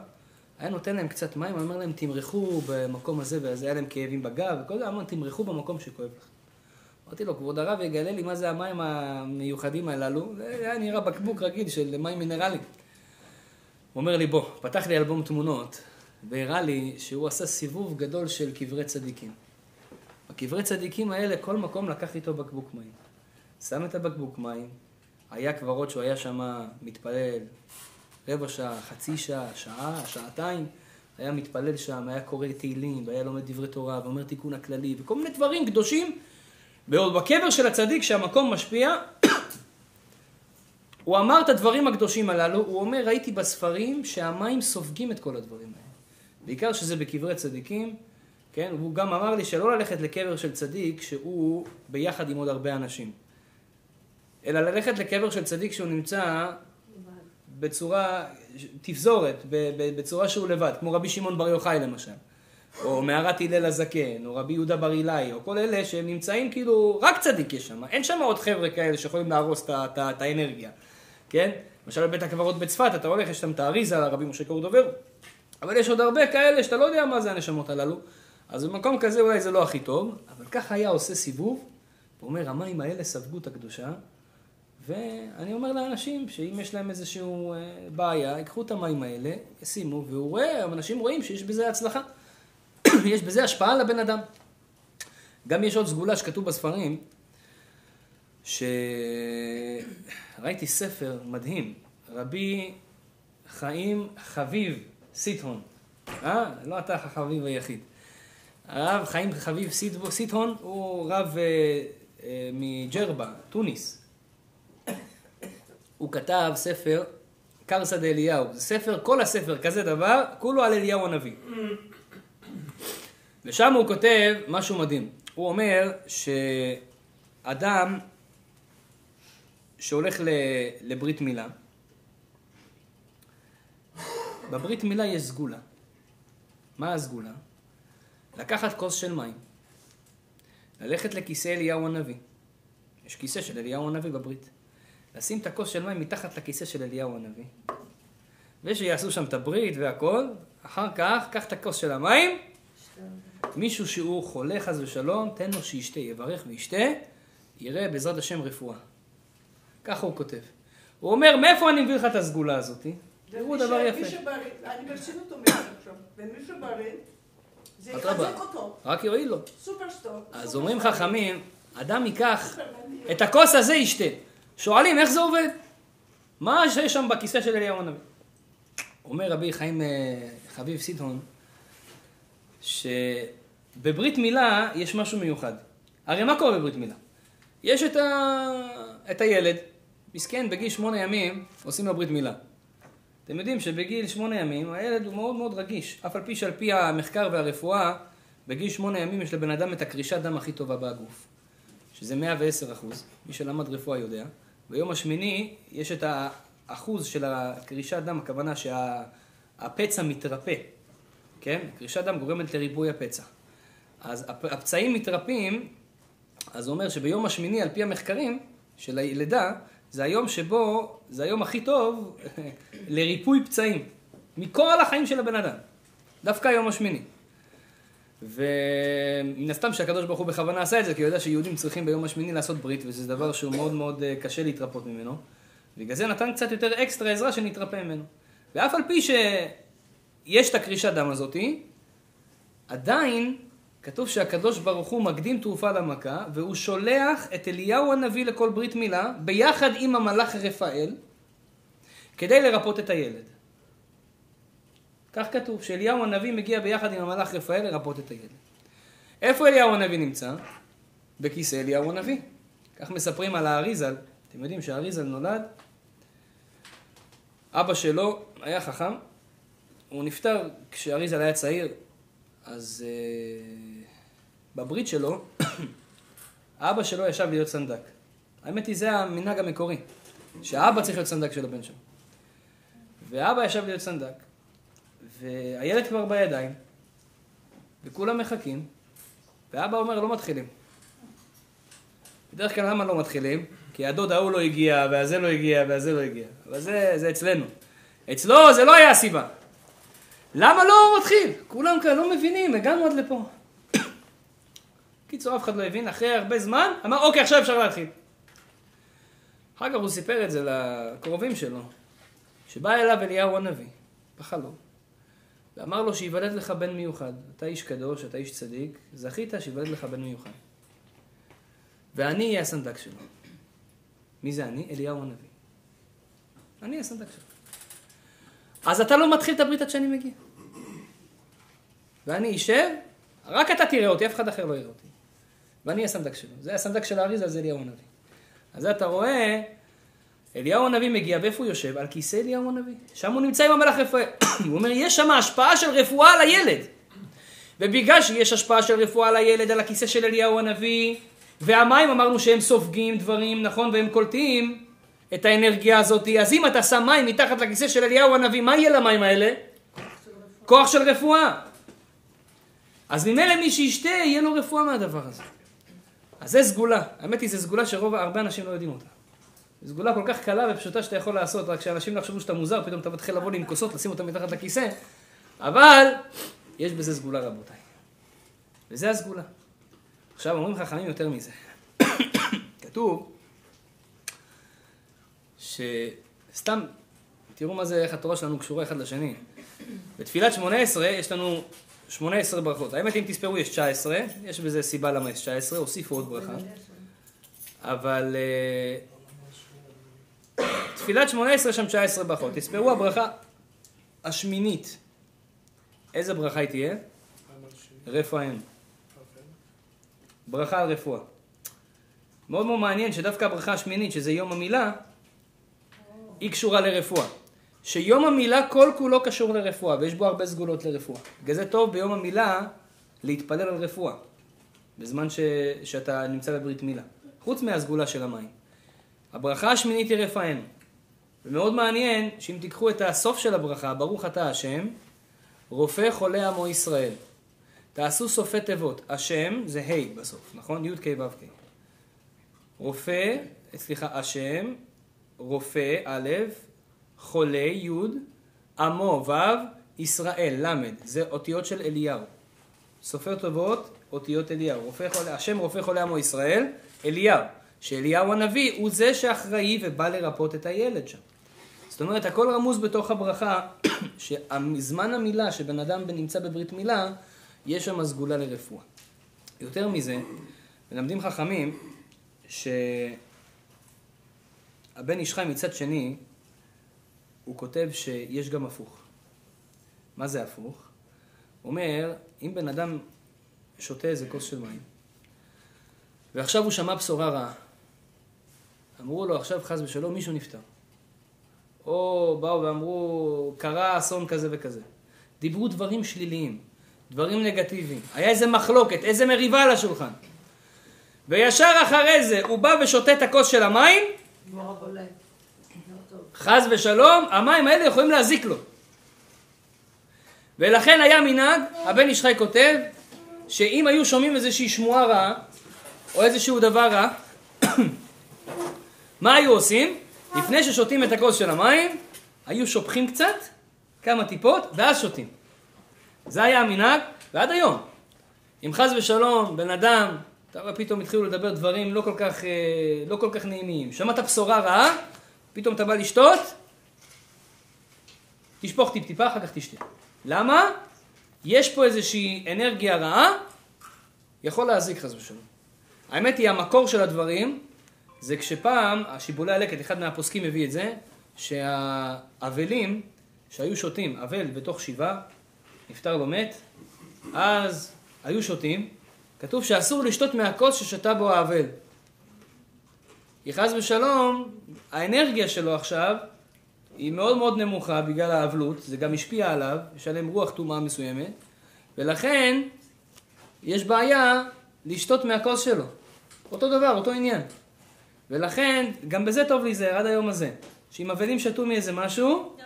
היה נותן להם קצת מים, אומר להם תמרחו במקום הזה וזה, היה להם כאבים בגב, וכל זה, אמר תמרחו במקום שכואב לך. אמרתי לו, כבוד הרב יגלה לי מה זה המים המיוחדים הללו, זה היה נראה בקבוק רגיל של מים מינרליים. הוא אומר לי, בוא, פתח לי אלבום תמונות, והראה לי שהוא עשה סיבוב גדול של קברי צדיקים. בקברי צדיקים האלה, כל מקום לקח איתו בקבוק מים. שם את הבקבוק מים, היה קברות שהוא היה שם מתפלל רבע שעה, חצי שעה, שעה, שעתיים, היה מתפלל שם, היה קורא תהילים, והיה לומד דברי תורה, ואומר תיקון הכללי, וכל מיני דברים קדושים. ועוד בקבר של הצדיק, שהמקום משפיע, הוא אמר את הדברים הקדושים הללו, הוא אומר, ראיתי בספרים שהמים סופגים את כל הדברים האלה. בעיקר שזה בקברי צדיקים, כן? הוא גם אמר לי שלא ללכת לקבר של צדיק שהוא ביחד עם עוד הרבה אנשים. אלא ללכת לקבר של צדיק שהוא נמצא בצורה, תפזורת, בצורה שהוא לבד, כמו רבי שמעון בר יוחאי למשל, או מערת הלל הזקן, או רבי יהודה בר אילאי, או כל אלה שהם נמצאים כאילו, רק צדיק יש שם, אין שם עוד חבר'ה כאלה שיכולים להרוס את האנרגיה, כן? למשל בבית הקברות בצפת, אתה הולך, יש שם את האריזה, רבי משה קורדובר, אבל יש עוד הרבה כאלה שאתה לא יודע מה זה הנשמות הללו, אז במקום כזה אולי זה לא הכי טוב, אבל ככה היה עושה סיבוב, הוא אומר, המים האלה ספגו את הקדושה, ואני אומר לאנשים שאם יש להם איזושהי אה, בעיה, ייקחו את המים האלה, ישימו, והוא רואה, אנשים רואים שיש בזה הצלחה. יש בזה השפעה לבן אדם. גם יש עוד סגולה שכתוב בספרים, שראיתי ספר מדהים, רבי חיים חביב סיטהון, אה? לא אתה החביב היחיד. הרב חיים חביב סיטהון הוא רב אה, אה, מג'רבה, טוניס. הוא כתב ספר, קרסא דאליהו, זה ספר, כל הספר כזה דבר, כולו על אליהו הנביא. ושם הוא כותב משהו מדהים. הוא אומר שאדם שהולך לברית מילה, בברית מילה יש סגולה. מה הסגולה? לקחת כוס של מים, ללכת לכיסא אליהו הנביא. יש כיסא של אליהו הנביא בברית. לשים את הכוס של מים מתחת לכיסא של אליהו הנביא. ושיעשו שם את הברית והכל, אחר כך, קח את הכוס של המים, מישהו שהוא חולה חס ושלום, תן לו שישתה, יברך וישתה, יראה בעזרת השם רפואה. ככה הוא כותב. הוא אומר, מאיפה אני מביא לך את הסגולה הזאת? תראו דבר יפה. מי שבריא, אני ברצינות אומרת עכשיו, ומי שבריא, זה יחזק אותו. רק יועיל לו. סופרסטור. אז אומרים חכמים, אדם ייקח את הכוס הזה ישתה. שואלים איך זה עובד? מה שיש שם בכיסא של אליהו הנביא? אומר רבי חיים אה, חביב סידון, שבברית מילה יש משהו מיוחד. הרי מה קורה בברית מילה? יש את, ה... את הילד, מסכן, בגיל שמונה ימים עושים לו ברית מילה. אתם יודעים שבגיל שמונה ימים הילד הוא מאוד מאוד רגיש, אף על פי שעל פי המחקר והרפואה, בגיל שמונה ימים יש לבן אדם את הקרישת דם הכי טובה בגוף, שזה 110 אחוז, מי שלמד רפואה יודע. ביום השמיני יש את האחוז של הקרישת דם, הכוונה שהפצע מתרפא, כן? קרישת דם גורמת לריבוי הפצע. אז הפצעים מתרפים, אז זה אומר שביום השמיני, על פי המחקרים של הלידה, זה היום שבו, זה היום הכי טוב לריפוי פצעים מכל החיים של הבן אדם. דווקא היום השמיני. ומן הסתם שהקדוש ברוך הוא בכוונה עשה את זה, כי הוא יודע שיהודים צריכים ביום השמיני לעשות ברית, וזה דבר שהוא מאוד מאוד אה, קשה להתרפות ממנו. בגלל זה נתן קצת יותר אקסטרה עזרה שנתרפא ממנו. ואף על פי שיש את הקרישת דם הזאתי, עדיין כתוב שהקדוש ברוך הוא מקדים תרופה למכה, והוא שולח את אליהו הנביא לכל ברית מילה, ביחד עם המלאך רפאל, כדי לרפות את הילד. כך כתוב, שאליהו הנביא מגיע ביחד עם המלאך רפאל לרפות את הילד. איפה אליהו הנביא נמצא? בכיסא אליהו הנביא. כך מספרים על האריזל. אתם יודעים שהאריזל נולד, אבא שלו היה חכם, הוא נפטר כשאריזל היה צעיר, אז uh, בברית שלו האבא שלו ישב להיות סנדק. האמת היא, זה המנהג המקורי, שהאבא צריך להיות סנדק של הבן שלו. ואבא ישב להיות סנדק, והילד כבר בידיים, וכולם מחכים, ואבא אומר, לא מתחילים. בדרך כלל למה לא מתחילים? כי הדוד ההוא לא הגיע, והזה לא הגיע, והזה לא הגיע. אבל זה, זה אצלנו. אצלו זה לא היה הסיבה. למה לא מתחיל? כולם כאן לא מבינים, הגענו עד לפה. קיצור, אף אחד לא הבין, אחרי הרבה זמן, אמר, אוקיי, עכשיו אפשר להתחיל. אחר כך הוא סיפר את זה לקרובים שלו, שבא אליו אליהו הנביא, בחלום, ואמר לו שייוולד לך בן מיוחד. אתה איש קדוש, אתה איש צדיק, זכית שייוולד לך בן מיוחד. ואני אהיה הסנדק שלו. מי זה אני? אליהו הנביא. אני הסנדק שלו. אז אתה לא מתחיל את הברית עד שאני מגיע. ואני אשב, רק אתה תראה אותי, אף אחד אחר לא יראה אותי. ואני הסנדק שלו. זה הסנדק של האריזה, זה אליהו הנביא. אז אתה רואה, אליהו הנביא מגיע, ואיפה הוא יושב? על כיסא אליהו הנביא. שם הוא נמצא עם המלאך רפואל. הוא אומר, יש שם השפעה של רפואה על הילד. ובגלל שיש השפעה של רפואה על הילד, על הכיסא של אליהו הנביא, והמים אמרנו שהם סופגים דברים, נכון, והם קולטים את האנרגיה הזאת, אז אם אתה שם מים מתחת לכיסא של אליהו הנביא, מה יהיה למים האלה? כוח של רפואה. אז ממילא מי שישתה, יהיה לו רפואה מהדבר הזה. אז זה סגולה. האמת היא, זו סגולה שרוב, הרבה אנשים לא יודעים אותה. זו סגולה כל כך קלה ופשוטה שאתה יכול לעשות, רק שאנשים לא יחשבו שאתה מוזר, פתאום אתה מתחיל לבוא לי עם כוסות, לשים אותם מתחת לכיסא, אבל יש בזה סגולה רבותיי. וזה הסגולה. עכשיו אומרים חכמים יותר מזה. כתוב שסתם, תראו מה זה, איך התורה שלנו קשורה אחד לשני. בתפילת שמונה עשרה יש לנו שמונה עשרה ברכות. האמת אם תספרו יש תשע עשרה, יש בזה סיבה למה יש תשע עשרה, הוסיפו עוד ברכה. אבל אה, תפילת שמונה עשרה שם תשע עשרה ברכות. תספרו הברכה השמינית. איזה ברכה היא תהיה? רפאם. ברכה על רפואה. מאוד מאוד מעניין שדווקא הברכה השמינית, שזה יום המילה, היא קשורה לרפואה. שיום המילה כל כולו קשור לרפואה, ויש בו הרבה סגולות לרפואה. בגלל זה טוב ביום המילה להתפלל על רפואה, בזמן ש... שאתה נמצא בברית מילה. חוץ מהסגולה של המים. הברכה השמינית היא רפאנו. ומאוד מעניין שאם תיקחו את הסוף של הברכה, ברוך אתה השם, רופא חולה עמו ישראל. תעשו סופי תיבות. השם זה ה' בסוף, נכון? י' כ' ו' כ'. רופא, סליחה, השם, רופא, א', חולה, י', עמו, ו', ישראל, ל', זה אותיות של אליהו. סופר טובות, אותיות אליהו. רופא חולה, השם רופא חולה עמו ישראל, אליהו. שאליהו הנביא הוא זה שאחראי ובא לרפות את הילד שם. זאת אומרת, הכל רמוז בתוך הברכה, שזמן המילה שבן אדם נמצא בברית מילה, יש שם סגולה לרפואה. יותר מזה, מלמדים חכמים שהבן איש חי מצד שני, הוא כותב שיש גם הפוך. מה זה הפוך? הוא אומר, אם בן אדם שותה איזה כוס של מים, ועכשיו הוא שמע בשורה רעה, אמרו לו עכשיו חס ושלום מישהו נפטר. או באו ואמרו, קרה אסון כזה וכזה. דיברו דברים שליליים. דברים נגטיביים. היה איזה מחלוקת, איזה מריבה על השולחן. וישר אחרי זה הוא בא ושותה את הכוס של המים, חס ושלום, המים האלה יכולים להזיק לו. ולכן היה מנהג, הבן איש חי כותב, שאם היו שומעים איזושהי שמועה רעה, או איזשהו דבר רע, מה היו עושים? לפני ששותים את הכוס של המים, היו שופכים קצת, כמה טיפות, ואז שותים. זה היה המנהג, ועד היום. אם חס ושלום, בן אדם, אתה רואה, פתאום התחילו לדבר דברים לא כל כך, אה, לא כל כך נעימים. שמעת בשורה רעה, פתאום אתה בא לשתות, תשפוך טיפ-טיפה, אחר כך תשתה. למה? יש פה איזושהי אנרגיה רעה, יכול להזיק חס ושלום. האמת היא, המקור של הדברים, זה כשפעם, השיבולי הלקט, אחד מהפוסקים הביא את זה, שהאבלים שהיו שותים, אבל בתוך שבעה, נפטר לו מת, אז היו שותים, כתוב שאסור לשתות מהכוס ששתה בו האבל. כי חס ושלום, האנרגיה שלו עכשיו היא מאוד מאוד נמוכה בגלל האבלות, זה גם השפיע עליו, יש עליהם רוח טומאה מסוימת, ולכן יש בעיה לשתות מהכוס שלו. אותו דבר, אותו עניין. ולכן, גם בזה טוב להיזהר עד היום הזה. שאם אבלים שתו מאיזה משהו,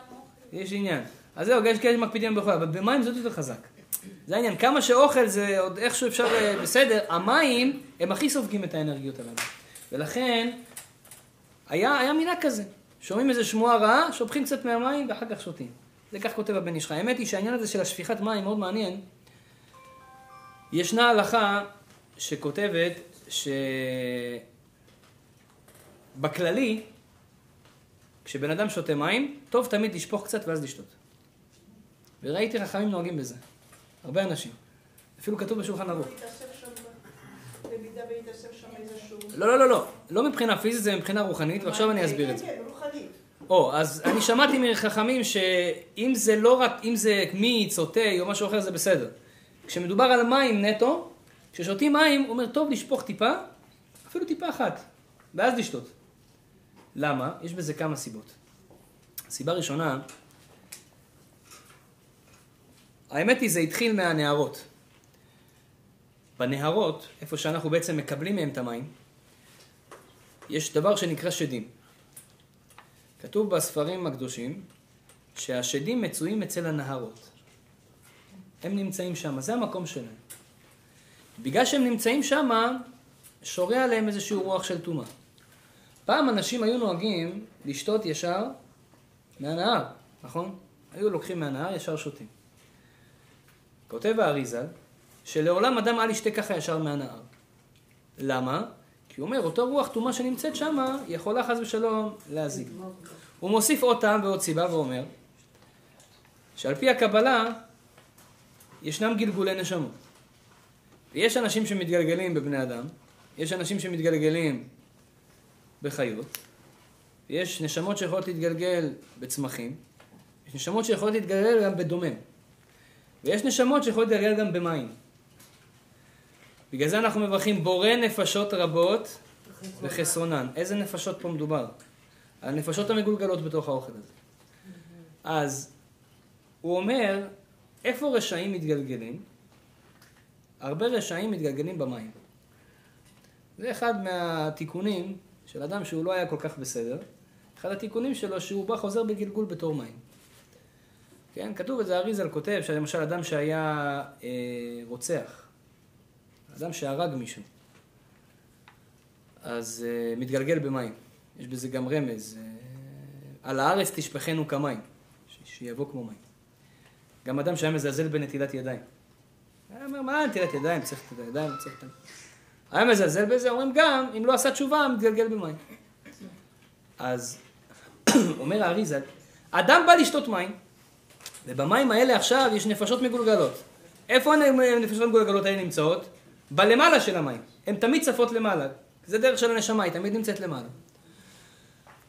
יש עניין. אז זהו, יש כאלה שמקפידים בכל, אבל במים זה יותר חזק. זה העניין, כמה שאוכל זה עוד איכשהו אפשר, אה, בסדר, המים הם הכי סופגים את האנרגיות הללו. ולכן, היה, היה מילה כזה. שומעים איזה שמועה רעה, שופכים קצת מהמים ואחר כך שותים. זה כך כותב הבן איש חי. האמת היא שהעניין הזה של השפיכת מים מאוד מעניין. ישנה הלכה שכותבת שבכללי, כשבן אדם שותה מים, טוב תמיד לשפוך קצת ואז לשתות. וראיתי חכמים נוהגים בזה. הרבה אנשים. אפילו כתוב בשולחן ערוך. במידה והתאסף שם איזשהו... לא, לא, לא, לא. לא מבחינה פיזית, זה מבחינה רוחנית, ועכשיו אני אסביר את זה. כן, כן, רוחנית. או, אז אני שמעתי מחכמים שאם זה לא רק, אם זה מיץ או תה או משהו אחר זה בסדר. כשמדובר על מים נטו, כששותים מים, אומר, טוב לשפוך טיפה, אפילו טיפה אחת, ואז לשתות. למה? יש בזה כמה סיבות. הסיבה הראשונה, האמת היא, זה התחיל מהנהרות. בנהרות, איפה שאנחנו בעצם מקבלים מהם את המים, יש דבר שנקרא שדים. כתוב בספרים הקדושים שהשדים מצויים אצל הנהרות. הם נמצאים שם, זה המקום שלהם. בגלל שהם נמצאים שם, שורה עליהם איזשהו רוח של טומאה. פעם אנשים היו נוהגים לשתות ישר מהנהר, נכון? היו לוקחים מהנהר, ישר שותים. כותב האריזה, שלעולם אדם אל ישתה ככה ישר מהנהר. למה? כי הוא אומר, אותו רוח טומאה שנמצאת שם, יכולה חס ושלום להזיק. הוא מוסיף עוד טעם ועוד סיבה ואומר, שעל פי הקבלה, ישנם גלגולי נשמות. ויש אנשים שמתגלגלים בבני אדם, יש אנשים שמתגלגלים בחיות, ויש נשמות שיכולות להתגלגל בצמחים, יש נשמות שיכולות להתגלגל גם בדומם, ויש נשמות שיכולות להתגלגל גם במים. בגלל זה אנחנו מברכים בורא נפשות רבות וחסרונן. איזה נפשות פה מדובר? הנפשות המגולגלות בתוך האוכל הזה. אז הוא אומר, איפה רשעים מתגלגלים? הרבה רשעים מתגלגלים במים. זה אחד מהתיקונים של אדם שהוא לא היה כל כך בסדר. אחד התיקונים שלו שהוא בא חוזר בגלגול בתור מים. כן, כתוב את זה, אריזל כותב, שלמשל אדם שהיה אה, רוצח, אדם שהרג מישהו, אז אה, מתגלגל במים. יש בזה גם רמז. אה, על הארץ תשפכנו כמים, ש- שיבוא כמו מים. גם אדם שהיה מזלזל בנטילת ידיים. היה אומר, מה נטילת ידיים? צריך את הידיים, צריך את ה... היה מזלזל בזה, אומרים גם, אם לא עשה תשובה, מתגלגל במים. אז אומר האריזה, אדם בא לשתות מים, ובמים האלה עכשיו יש נפשות מגולגלות. איפה הנפשות המגולגלות האלה נמצאות? בלמעלה של המים. הן תמיד צפות למעלה. זה דרך של הנשמה, היא תמיד נמצאת למעלה.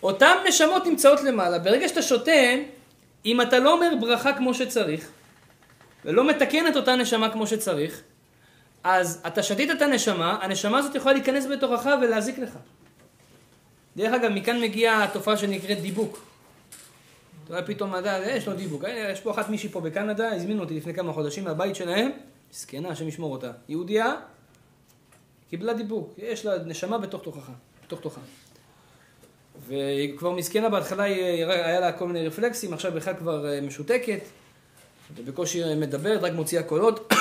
אותן נשמות נמצאות למעלה. ברגע שאתה שותה, אם אתה לא אומר ברכה כמו שצריך, ולא מתקן את אותה נשמה כמו שצריך, אז אתה שתית את הנשמה, הנשמה הזאת יכולה להיכנס בתוכך ולהזיק לך. דרך אגב, מכאן מגיעה התופעה שנקראת דיבוק. אתה רואה פתאום מדע, יש לו דיבוק. הנה, יש פה אחת מישהי פה בקנדה, הזמינו אותי לפני כמה חודשים מהבית שלהם, זקנה, השם ישמור אותה. יהודייה, קיבלה דיבוק, יש לה נשמה בתוך תוכך, בתוך תוכה. והיא כבר מסכנה, בהתחלה היא- היה לה כל מיני רפלקסים, עכשיו בכלל כבר אה, משותקת, ובקושי מדברת, רק מוציאה קולות.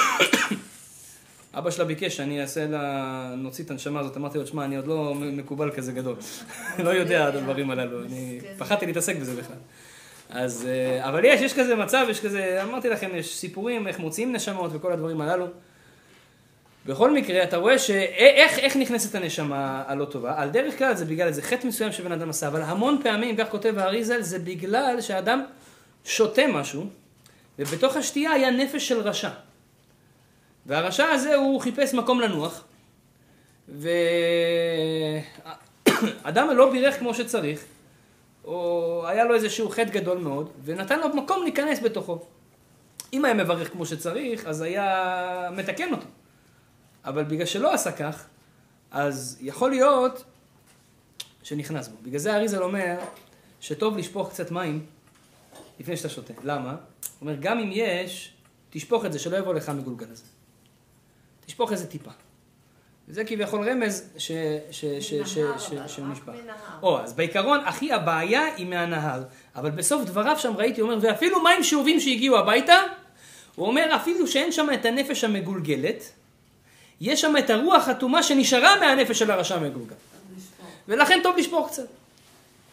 אבא שלה ביקש שאני אעשה לה, נוציא את הנשמה הזאת, אמרתי לו, שמע, אני עוד לא מקובל כזה גדול. לא יודע את הדברים הללו, אני פחדתי להתעסק בזה בכלל. אז, אה, אבל יש, יש כזה מצב, יש כזה, אמרתי לכם, יש סיפורים, איך מוציאים נשמות וכל הדברים הללו. בכל מקרה, אתה רואה שאיך איך נכנסת הנשמה הלא טובה? על דרך כלל זה בגלל איזה חטא מסוים שבן אדם עשה, אבל המון פעמים, כך כותב האריזל, זה בגלל שהאדם שותה משהו, ובתוך השתייה היה נפש של רשע. והרשע הזה הוא חיפש מקום לנוח, ואדם לא בירך כמו שצריך, או היה לו איזשהו חטא גדול מאוד, ונתן לו מקום להיכנס בתוכו. אם היה מברך כמו שצריך, אז היה מתקן אותו. אבל בגלל שלא עשה כך, אז יכול להיות שנכנס בו. בגלל זה אריזל אומר שטוב לשפוך קצת מים לפני שאתה שותה. למה? הוא אומר, גם אם יש, תשפוך את זה, שלא יבוא לך מגולגל הזה. תשפוך איזה טיפה. זה כביכול רמז ש- ש- ש- ש- מנהר, ש- אבל, שהוא נשפך. או, אז בעיקרון, הכי הבעיה היא מהנהר. אבל בסוף דבריו שם ראיתי, הוא אומר, ואפילו מים שאובים שהגיעו הביתה, הוא אומר, אפילו שאין שם את הנפש המגולגלת, יש שם את הרוח אטומה שנשארה מהנפש של הרשע המגולגל. ולכן טוב לשפוך קצת.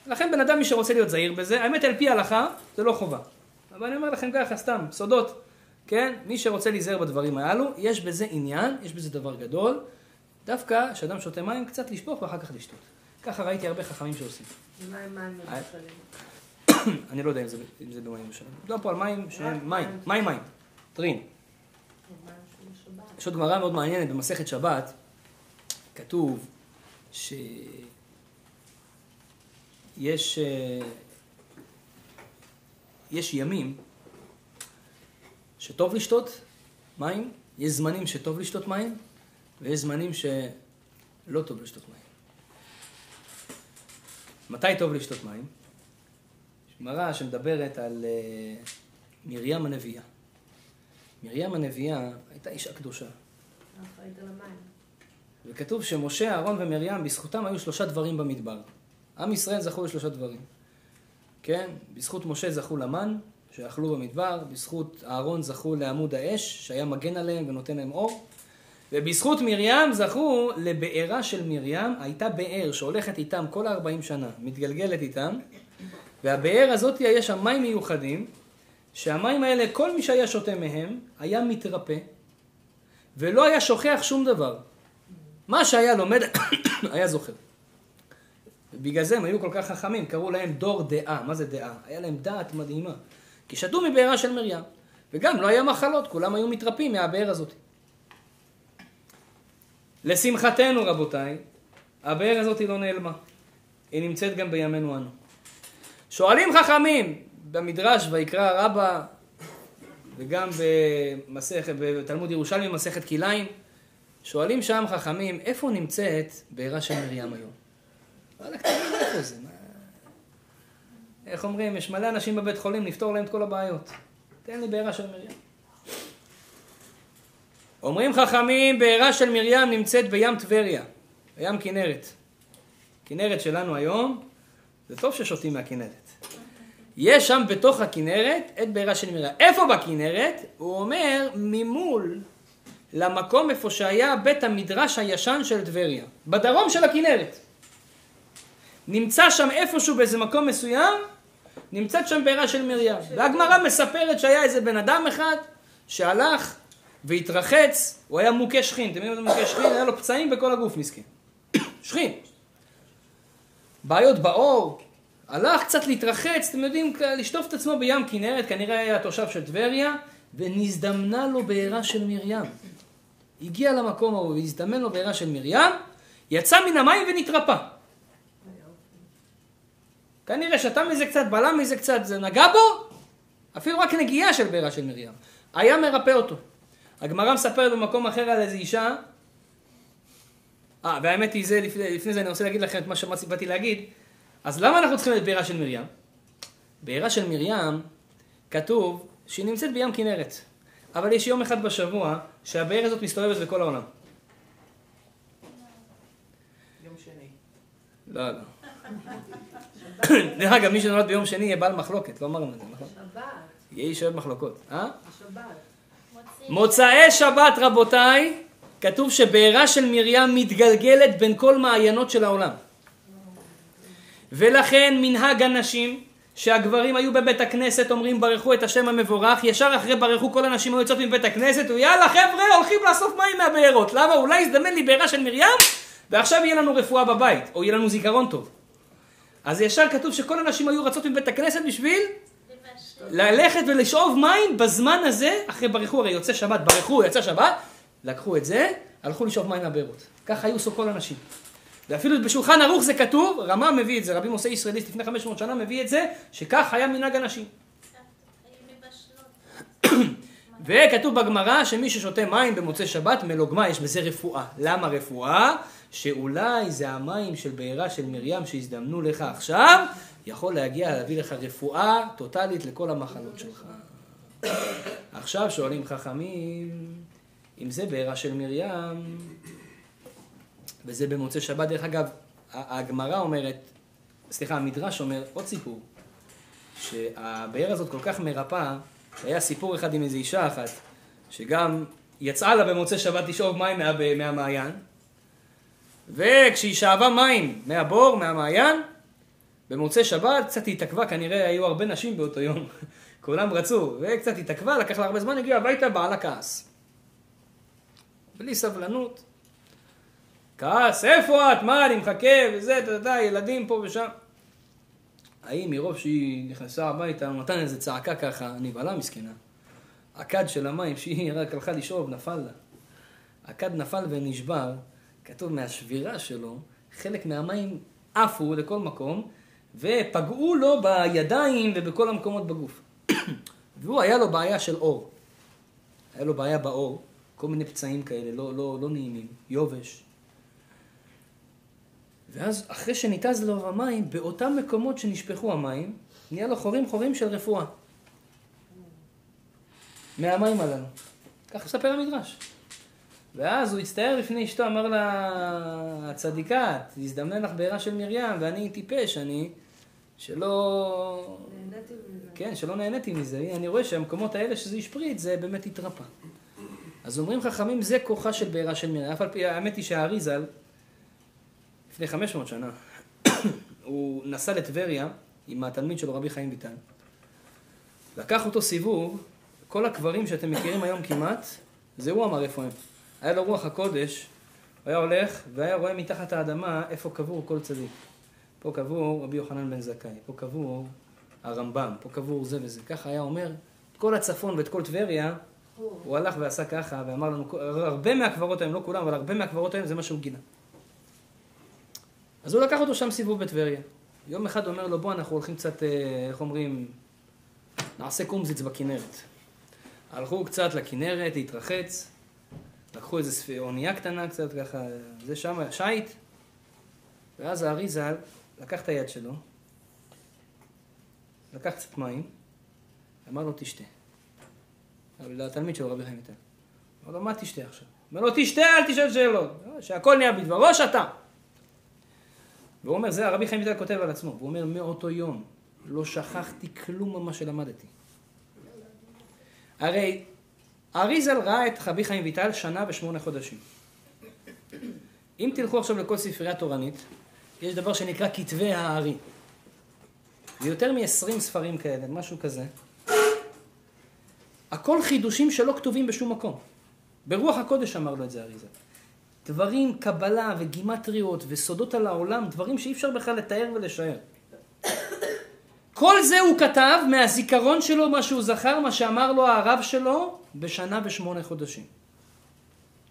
לכן בן אדם, מי שרוצה להיות זהיר בזה, האמת על פי ההלכה, זה לא חובה. אבל אני אומר לכם ככה, סתם, סודות, כן? מי שרוצה להיזהר בדברים הללו, יש בזה עניין, יש בזה דבר גדול. דווקא כשאדם שותה מים, קצת לשפוך ואחר כך לשתות. ככה ראיתי הרבה חכמים שעושים. ומה עם מים אה? מבושלים? אני לא יודע אם זה, במים שלנו. מדובר פה על מים שהם מים, מים מים, טרין. יש עוד גמרא מאוד מעניינת במסכת שבת, כתוב שיש אה, יש ימים שטוב לשתות מים, יש זמנים שטוב לשתות מים, ויש זמנים שלא טוב לשתות מים. מתי טוב לשתות מים? יש גמרא שמדברת על אה, מרים הנביאה. מרים הנביאה הייתה אישה קדושה. וכתוב שמשה, אהרון ומרים, בזכותם היו שלושה דברים במדבר. עם ישראל זכו לשלושה דברים. כן? בזכות משה זכו למן, שאכלו במדבר, בזכות אהרון זכו לעמוד האש, שהיה מגן עליהם ונותן להם אור, ובזכות מרים זכו לבארה של מרים, הייתה באר שהולכת איתם כל ה-40 שנה, מתגלגלת איתם, והבאר הזאת יש שם מים מיוחדים, שהמים האלה, כל מי שהיה שותה מהם, היה מתרפא, ולא היה שוכח שום דבר. מה שהיה לומד, היה זוכר. ובגלל זה הם היו כל כך חכמים, קראו להם דור דעה. מה זה דעה? היה להם דעת מדהימה. כי שתו מבארה של מרים. וגם לא היה מחלות, כולם היו מתרפים מהבאר הזאת. לשמחתנו, רבותיי, הבאר הזאת לא נעלמה. היא נמצאת גם בימינו אנו. שואלים חכמים במדרש ויקרא רבה וגם במסכת, בתלמוד ירושלמי, מסכת כליים, שואלים שם חכמים, איפה נמצאת בעירה של מרים היום? איך אומרים, יש מלא אנשים בבית חולים, נפתור להם את כל הבעיות. תן לי בעירה של מרים. אומרים חכמים, בעירה של מרים נמצאת בים טבריה, בים כנרת. כנרת שלנו היום, זה טוב ששותים מהכנרת. יש שם בתוך הכנרת את בעירה של מרים. איפה בכנרת? הוא אומר, ממול למקום איפה שהיה בית המדרש הישן של טבריה, בדרום של הכנרת. נמצא שם איפשהו באיזה מקום מסוים, נמצאת שם בעירה של מרים. והגמרא מספרת שהיה איזה בן אדם אחד שהלך והתרחץ, הוא היה מוכה שכין, אתם יודעים מה זה מוכה שכין? היה לו פצעים בכל הגוף מסכן. שכין. בעיות בעור, הלך קצת להתרחץ, אתם יודעים, לשטוף את עצמו בים כנרת, כנראה היה תושב של טבריה, ונזדמנה לו בעירה של מרים. הגיע למקום ההוא והזדמן לו בעירה של מרים, יצא מן המים ונתרפא. כנראה שתה מזה קצת, בלם מזה קצת, זה נגע בו, אפילו רק נגיעה של בעירה של מרים. היה מרפא אותו. הגמרא מספרת במקום אחר על איזו אישה, אה, והאמת היא, זה, לפני, לפני זה אני רוצה להגיד לכם את מה שבאתי להגיד. אז למה אנחנו צריכים את בעירה של מרים? בעירה של מרים כתוב שהיא נמצאת בים כנרת. אבל יש יום אחד בשבוע שהבאר הזאת מסתובבת בכל העולם. יום שני. לא, לא. דרך אגב, מי שנולד ביום שני יהיה בעל מחלוקת, לא אמרנו את זה, נכון? שבת. יהיה איש אוהב מחלוקות. אה? שבת. מוצאי שבת, רבותיי, כתוב שבעירה של מרים מתגלגלת בין כל מעיינות של העולם. ולכן מנהג הנשים, שהגברים היו בבית הכנסת אומרים ברכו את השם המבורך, ישר אחרי ברכו כל הנשים היו יוצאות מבית הכנסת, ויאללה חבר'ה הולכים לאסוף מים מהבארות. למה? אולי יזדמן לי בעירה של מרים, ועכשיו יהיה לנו רפואה בבית, או יהיה לנו זיכרון טוב. אז ישר כתוב שכל הנשים היו רצות מבית הכנסת בשביל ללכת ולשאוב מים בזמן הזה, אחרי ברכו, הרי יוצא שבת, ברכו, יצא שבת, לקחו את זה, הלכו לשאוב מים מהבארות. ככה היו עושות כל הנשים. ואפילו בשולחן ערוך זה כתוב, רמה מביא את זה, רבי מוסי ישראליסט לפני 500 שנה מביא את זה, שכך היה מנהג הנשים. וכתוב בגמרא שמי ששותה מים במוצאי שבת מלוגמה, יש בזה רפואה. למה רפואה? שאולי זה המים של בעירה של מרים שהזדמנו לך עכשיו, יכול להגיע להביא לך רפואה טוטאלית לכל המחלות שלך. עכשיו שואלים חכמים, אם זה בעירה של מרים, וזה במוצאי שבת. דרך אגב, הגמרא אומרת, סליחה, המדרש אומר עוד סיפור, שהבאר הזאת כל כך מרפאה, שהיה סיפור אחד עם איזו אישה אחת, שגם יצאה לה במוצאי שבת לשאוב מים מה, מהמעיין, וכשהיא שאבה מים מהבור, מהמעיין, במוצאי שבת קצת התעכבה, כנראה היו הרבה נשים באותו יום, כולם רצו, וקצת התעכבה, לקח לה הרבה זמן, הגיעה הביתה, בעלה כעס. בלי סבלנות. כעס, איפה את? מה, אני מחכה, וזה, אתה יודע, ילדים פה ושם. ההיא, מרוב שהיא נכנסה הביתה, נתן איזה צעקה ככה, נבהלה מסכנה. הכד של המים שהיא רק הלכה לשאוב, נפל לה. הכד נפל ונשבר, כתוב מהשבירה שלו, חלק מהמים עפו לכל מקום, ופגעו לו בידיים ובכל המקומות בגוף. והוא, היה לו בעיה של אור. היה לו בעיה באור, כל מיני פצעים כאלה, לא, לא, לא נעימים, יובש. ואז אחרי שניתז לו המים, באותם מקומות שנשפכו המים, נהיה לו חורים חורים של רפואה. מהמים הללו. כך מספר המדרש. ואז הוא הצטער לפני אשתו, אמר לה, הצדיקה, תזדמן לך בעירה של מרים, ואני טיפש, אני, שלא... נהניתי מזה. כן, שלא נהניתי מזה. אני רואה שהמקומות האלה שזה השפריץ, זה באמת התרפא. אז אומרים חכמים, זה כוחה של בעירה של מרים. אף על פי, האמת היא שהאריזל, לפני 500 שנה, הוא נסע לטבריה עם התלמיד שלו, רבי חיים ויטל. לקח אותו סיבוב, כל הקברים שאתם מכירים היום כמעט, זה הוא אמר איפה הם. היה לו רוח הקודש, הוא היה הולך והיה רואה מתחת האדמה איפה קבור כל צדיק. פה קבור רבי יוחנן בן זכאי, פה קבור הרמב"ם, פה קבור זה וזה. ככה היה אומר, את כל הצפון ואת כל טבריה, הוא הלך ועשה ככה ואמר לנו, הרבה מהקברות היום, לא כולם, אבל הרבה מהקברות היום זה מה שהוא גילה. אז הוא לקח אותו שם סיבוב בטבריה. יום אחד אומר לו, בוא, אנחנו הולכים קצת, אה, איך אומרים, נעשה קומזיץ בכנרת. הלכו קצת לכנרת, להתרחץ, לקחו איזה. אונייה קטנה קצת ככה, זה שם, שיט, ואז הארי ז"ל לקח את היד שלו, לקח קצת מים, אמר לו תשתה. לתלמיד שלו, רבי חיים איתן. אמר לו, מה תשתה עכשיו? אמר לו, תשתה, אל תשאל שאלות. שהכל נהיה בדברו, שאתה. והוא אומר, זה הרבי חיים ויטל כותב על עצמו, והוא אומר, מאותו יום לא שכחתי כלום ממה שלמדתי. הרי אריזל ראה את רבי חיים ויטל שנה ושמונה חודשים. אם תלכו עכשיו לכל ספרייה תורנית, יש דבר שנקרא כתבי הארי. זה יותר מ-20 ספרים כאלה, משהו כזה. הכל חידושים שלא כתובים בשום מקום. ברוח הקודש אמר לו את זה אריזל. דברים, קבלה וגימטריות וסודות על העולם, דברים שאי אפשר בכלל לתאר ולשער. כל זה הוא כתב מהזיכרון שלו, מה שהוא זכר, מה שאמר לו הרב שלו, בשנה ושמונה חודשים.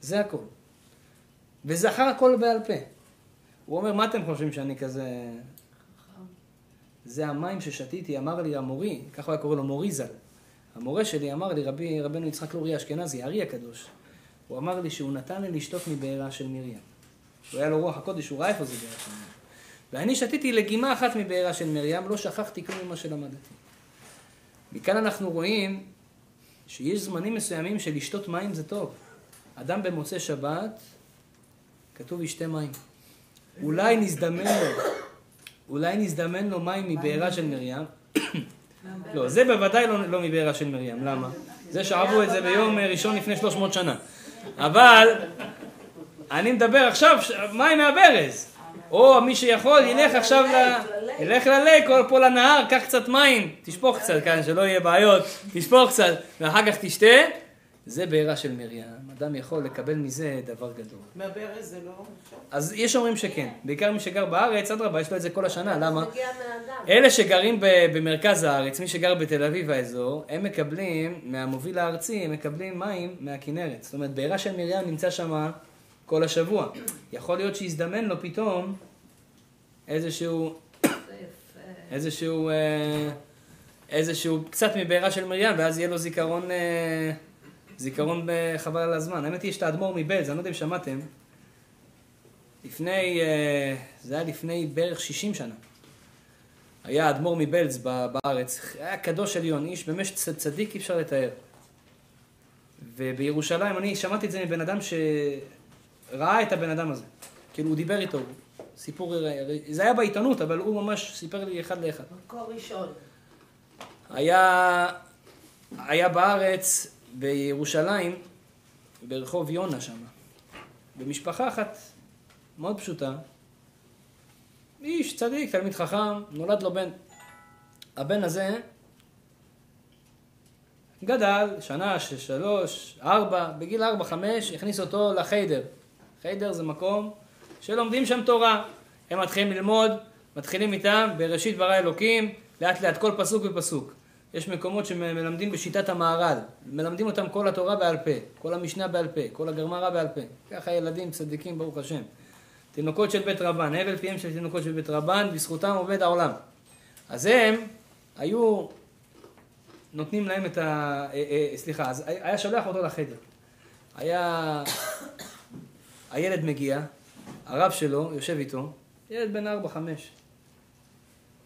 זה הכל. וזכר הכל בעל פה. הוא אומר, מה אתם חושבים שאני כזה... זה המים ששתיתי, אמר לי המורי, ככה הוא היה קורא לו מורי ז"ל. המורה שלי אמר לי, רבי, רבנו יצחק לורי אשכנזי, הארי הקדוש, הוא אמר לי שהוא נתן לי לשתות מבארה של מרים. הוא היה לו רוח הקודש, הוא ראה איפה זה בארה של מרים. ואני שתיתי לגימה אחת מבארה של מרים, לא שכחתי כלום ממה שלמדתי. מכאן אנחנו רואים שיש זמנים מסוימים של לשתות מים זה טוב. אדם במוצאי שבת, כתוב ישתה מים. אולי נזדמן לו, אולי נזדמן לו מים מבארה של מרים. לא, זה בוודאי לא, לא מבארה של מרים, למה? זה שאבו את זה ביום ראשון לפני 300 שנה. אבל אני מדבר עכשיו, מים מהברז. או מי שיכול ילך עכשיו, ל... ילך ללק או פה לנהר, קח קצת מים, תשפוך קצת כאן, שלא יהיה בעיות, תשפוך קצת, ואחר כך תשתה. זה בעירה של מרים. אדם יכול לקבל מזה דבר גדול. מהברז זה לא? אז יש אומרים שכן. בעיקר מי שגר בארץ, אדרבה, יש לו את זה כל השנה. למה? אלה שגרים ב- במרכז הארץ, מי שגר בתל אביב האזור, הם מקבלים, מהמוביל הארצי, הם מקבלים מים מהכנרת. זאת אומרת, בעירה של מרים נמצא שם כל השבוע. יכול להיות שיזדמן לו פתאום איזשהו. איזשהו, אה, איזשהו קצת מבעירה של מרים, ואז יהיה לו זיכרון, אה, זיכרון ב- חבל על הזמן. האמת היא, יש את האדמו"ר מבלז, אני לא יודע אם שמעתם, לפני, אה, זה היה לפני בערך 60 שנה. היה אדמו"ר מבלז בארץ, היה קדוש עליון, איש באמת צדיק אי אפשר לתאר. ובירושלים, אני שמעתי את זה מבן אדם שראה את הבן אדם הזה. כאילו הוא דיבר איתו, סיפור, זה היה בעיתונות, אבל הוא ממש סיפר לי אחד לאחד. מקור ראשון. היה, היה בארץ, בירושלים, ברחוב יונה שם, במשפחה אחת מאוד פשוטה, איש צדיק, תלמיד חכם, נולד לו בן. הבן הזה גדל, שנה, שלוש, ארבע, בגיל ארבע, חמש, הכניס אותו לחיידר. חיידר זה מקום שלומדים שם תורה. הם מתחילים ללמוד, מתחילים איתם, בראשית ברא אלוקים, לאט לאט כל פסוק ופסוק. יש מקומות שמלמדים בשיטת המהר"ל, מלמדים אותם כל התורה בעל פה, כל המשנה בעל פה, כל הגרמרא בעל פה. ככה ילדים צדיקים, ברוך השם. תינוקות של בית רבן, הבל פיהם של תינוקות של בית רבן, בזכותם עובד העולם. אז הם היו נותנים להם את ה... אה, אה, סליחה, אז היה שולח אותו לחדר. היה... הילד מגיע, הרב שלו יושב איתו, ילד בן ארבע, חמש.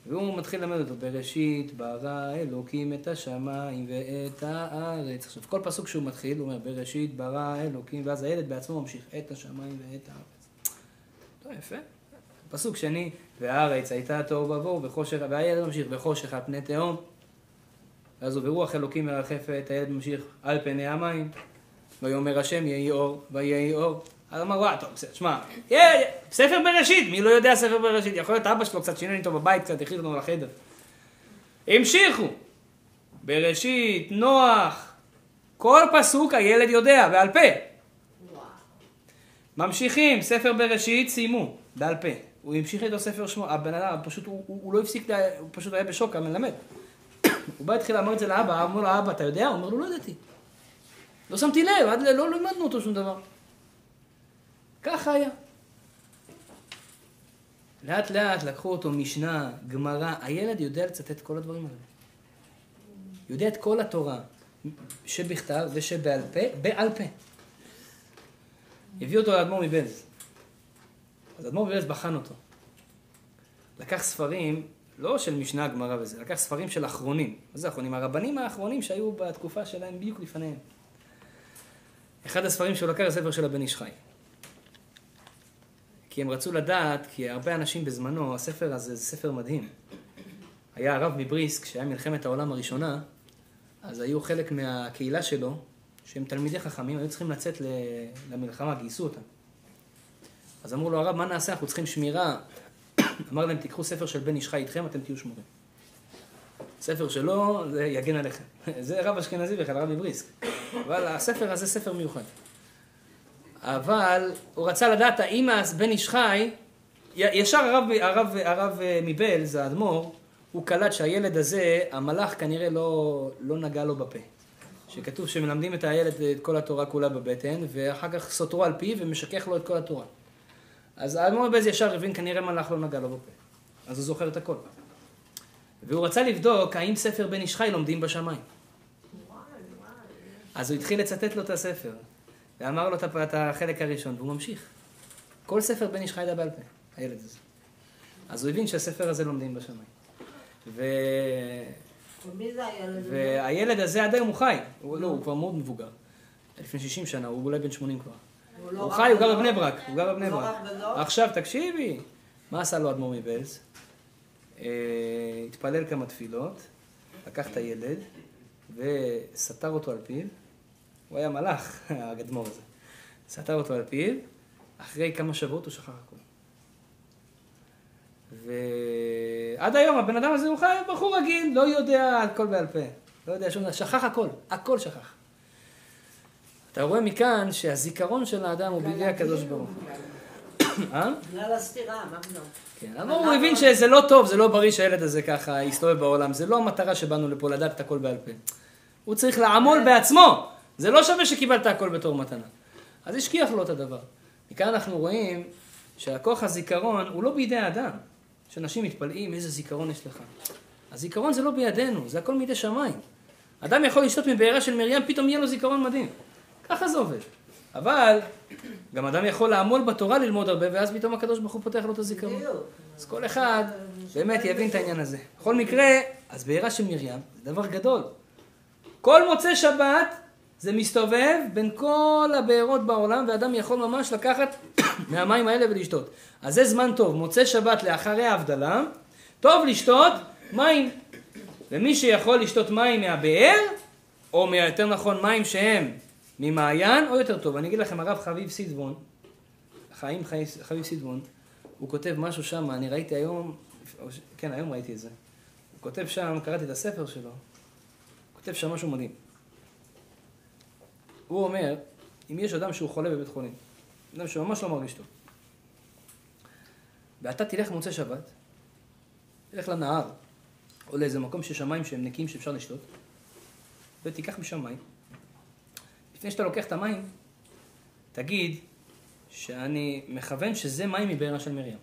והוא מתחיל ללמד אותו, בראשית ברא אלוקים את השמיים ואת הארץ. עכשיו, כל פסוק שהוא מתחיל, הוא אומר, בראשית ברא אלוקים, ואז הילד בעצמו ממשיך, את השמיים ואת הארץ. טוב, יפה. פסוק שני, והארץ הייתה תוהו ובוהו, וחושך, והילד ממשיך, וחושך על פני תהום. ואז הוא ברוח אלוקים מרחפת, הילד ממשיך על פני המים, ויאמר השם יהי אור, ויהי אור. אז אמר, וואי, טוב, בסדר, שמע, ספר בראשית, מי לא יודע ספר בראשית? יכול להיות אבא שלו קצת שינה איתו בבית, קצת הכניס אותנו לחדר. המשיכו. בראשית, נוח, כל פסוק הילד יודע, בעל פה. ממשיכים, ספר בראשית, סיימו, בעל פה. הוא המשיך איתו ספר שמו, הבן אדם, פשוט, הוא, הוא, הוא לא הפסיק, הוא פשוט היה בשוק, המלמד. הוא בא התחיל לאמר את זה לאבא, אמר לו, אבא, אתה יודע? הוא אומר לו, לא ידעתי. לא שמתי לב, עד לא לימדנו אותו שום דבר. ככה היה. לאט לאט לקחו אותו משנה, גמרא, הילד יודע לצטט כל הדברים האלה. יודע את כל התורה, שבכתב ושבעל פה, בעל פה. הביא אותו לאדמו"ר מבלז. אז אדמו"ר מבלז בחן אותו. לקח ספרים, לא של משנה, גמרא וזה, לקח ספרים של אחרונים. מה זה אחרונים? הרבנים האחרונים שהיו בתקופה שלהם בדיוק לפניהם. אחד הספרים שהוא לקח זה ספר של הבן איש חי. כי הם רצו לדעת, כי הרבה אנשים בזמנו, הספר הזה זה ספר מדהים. היה הרב מבריסק, כשהיה מלחמת העולם הראשונה, אז היו חלק מהקהילה שלו, שהם תלמידי חכמים, היו צריכים לצאת למלחמה, גייסו אותם. אז אמרו לו, הרב, מה נעשה? אנחנו צריכים שמירה. אמר להם, תיקחו ספר של בן איש חי איתכם, אתם תהיו שמורים. ספר שלו, זה יגן עליכם. זה רב אשכנזי בכלל, הרב מבריסק. אבל הספר הזה ספר מיוחד. אבל הוא רצה לדעת האם בן איש חי, ישר הרב, הרב, הרב אה, מבלז, האדמו"ר, הוא קלט שהילד הזה, המלאך כנראה לא, לא נגע לו בפה. שכתוב שמלמדים את הילד את כל התורה כולה בבטן, ואחר כך סותרו על פיו ומשכך לו את כל התורה. אז האדמו"ר מבלז ישר הבין כנראה מלאך לא נגע לו בפה. אז הוא זוכר את הכל. והוא רצה לבדוק האם ספר בן איש חי לומדים בשמיים. אז הוא התחיל לצטט לו את הספר. ואמר לו את החלק הראשון, והוא ממשיך. כל ספר בן איש חי ידע בעל פה, הילד הזה. אז הוא הבין שהספר הזה לומדים בשמיים. ו... ומי זה הילד הזה? והילד הזה עד היום הוא חי. הוא, לא, הוא כבר מאוד מבוגר. לפני 60 שנה, הוא אולי בן 80 כבר. הוא לא חי, הוא גר? בבני ברק. הוא גר בבני לא ברק. עכשיו, תקשיבי. מה עשה לו אדמו"ר מבלז? אה, התפלל כמה תפילות, לקח את הילד וסתר אותו על פיו. הוא היה מלאך, האדמו"ר הזה. סתר אותו על פיו, אחרי כמה שבועות הוא שכח הכול. ועד היום הבן אדם הזה הוא חי בחור רגיל, לא יודע הכל בעל פה. לא יודע שום דבר, שכח הכל, הכל שכח. אתה רואה מכאן שהזיכרון של האדם הוא בידי הקדוש ברוך הוא. אה? בגלל הסתירה, מה? כן, אבל הוא הבין שזה לא טוב, זה לא בריא שהילד הזה ככה יסתובב בעולם, זה לא המטרה שבאנו לפה לדעת את הכל בעל פה. הוא צריך לעמול בעצמו, זה לא שווה שקיבלת הכל בתור מתנה. אז השכיח לו את הדבר. מכאן אנחנו רואים שהכוח הזיכרון הוא לא בידי האדם. שאנשים מתפלאים איזה זיכרון יש לך. הזיכרון זה לא בידינו, זה הכל מידי שמיים. אדם יכול לשתות מבארה של מרים, פתאום יהיה לו זיכרון מדהים. ככה זה עובד. אבל גם אדם יכול לעמול בתורה ללמוד הרבה, ואז פתאום הקדוש ברוך הוא פותח לו את הזיכרון. אז כל אחד באמת יבין את העניין הזה. בכל מקרה, אז בעירה של מרים זה דבר גדול. כל מוצאי שבת זה מסתובב בין כל הבארות בעולם, ואדם יכול ממש לקחת מהמים האלה ולשתות. אז זה זמן טוב, מוצא שבת לאחרי ההבדלה, טוב לשתות מים. ומי שיכול לשתות מים מהבאר, או יותר נכון מים שהם ממעיין, או יותר טוב. אני אגיד לכם, הרב חביב סידבון, חיים חביב סידבון, הוא כותב משהו שם, אני ראיתי היום, כן, היום ראיתי את זה. הוא כותב שם, קראתי את הספר שלו, הוא כותב שם משהו מדהים. הוא אומר, אם יש אדם שהוא חולה בבית חולים, אדם שממש לא מרגיש טוב, ואתה תלך מוצא שבת, תלך לנהר, או לאיזה מקום שיש מים שהם נקיים שאפשר לשתות, ותיקח משם מים. לפני שאתה לוקח את המים, תגיד שאני מכוון שזה מים מבארה של מרים.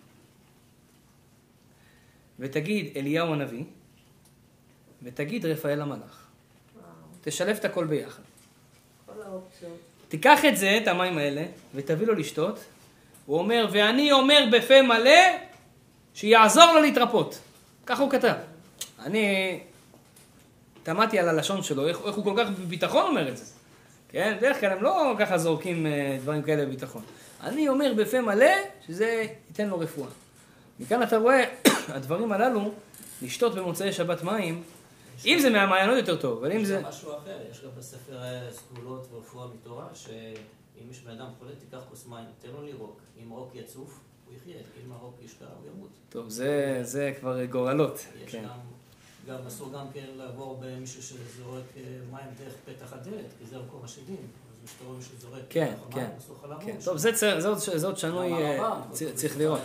ותגיד אליהו הנביא, ותגיד רפאל המלאך. תשלב את הכל ביחד. תיקח את זה, את המים האלה, ותביא לו לשתות. הוא אומר, ואני אומר בפה מלא, שיעזור לו להתרפות. ככה הוא כתב. אני תמדתי על הלשון שלו, איך, איך הוא כל כך בביטחון אומר את זה. כן? בדרך כלל הם לא ככה זורקים אה, דברים כאלה בביטחון. אני אומר בפה מלא, שזה ייתן לו רפואה. מכאן אתה רואה, הדברים הללו, לשתות במוצאי שבת מים, אם זה מהמעיינות יותר טוב, אבל אם זה... זה משהו אחר, יש גם בספר אה, סגולות ורפואה מתורה, שאם יש בן אדם חולה, תיקח כוס מים, תן לו לירוק. אם רוק יצוף, הוא יחיה, אם הרוק ישקע, הוא ימות. טוב, זה, זה כבר גורלות. יש כן. גם, גם אסור גם כן לעבור במישהו שזורק אה, מים דרך פתח הדלת, כי זה מקום השדים. כן, ככה כן. כן. טוב, זה, צר- זה, עוד- זה עוד שנוי, אה, הרמב"ם, צ- כתוב צריך לראות.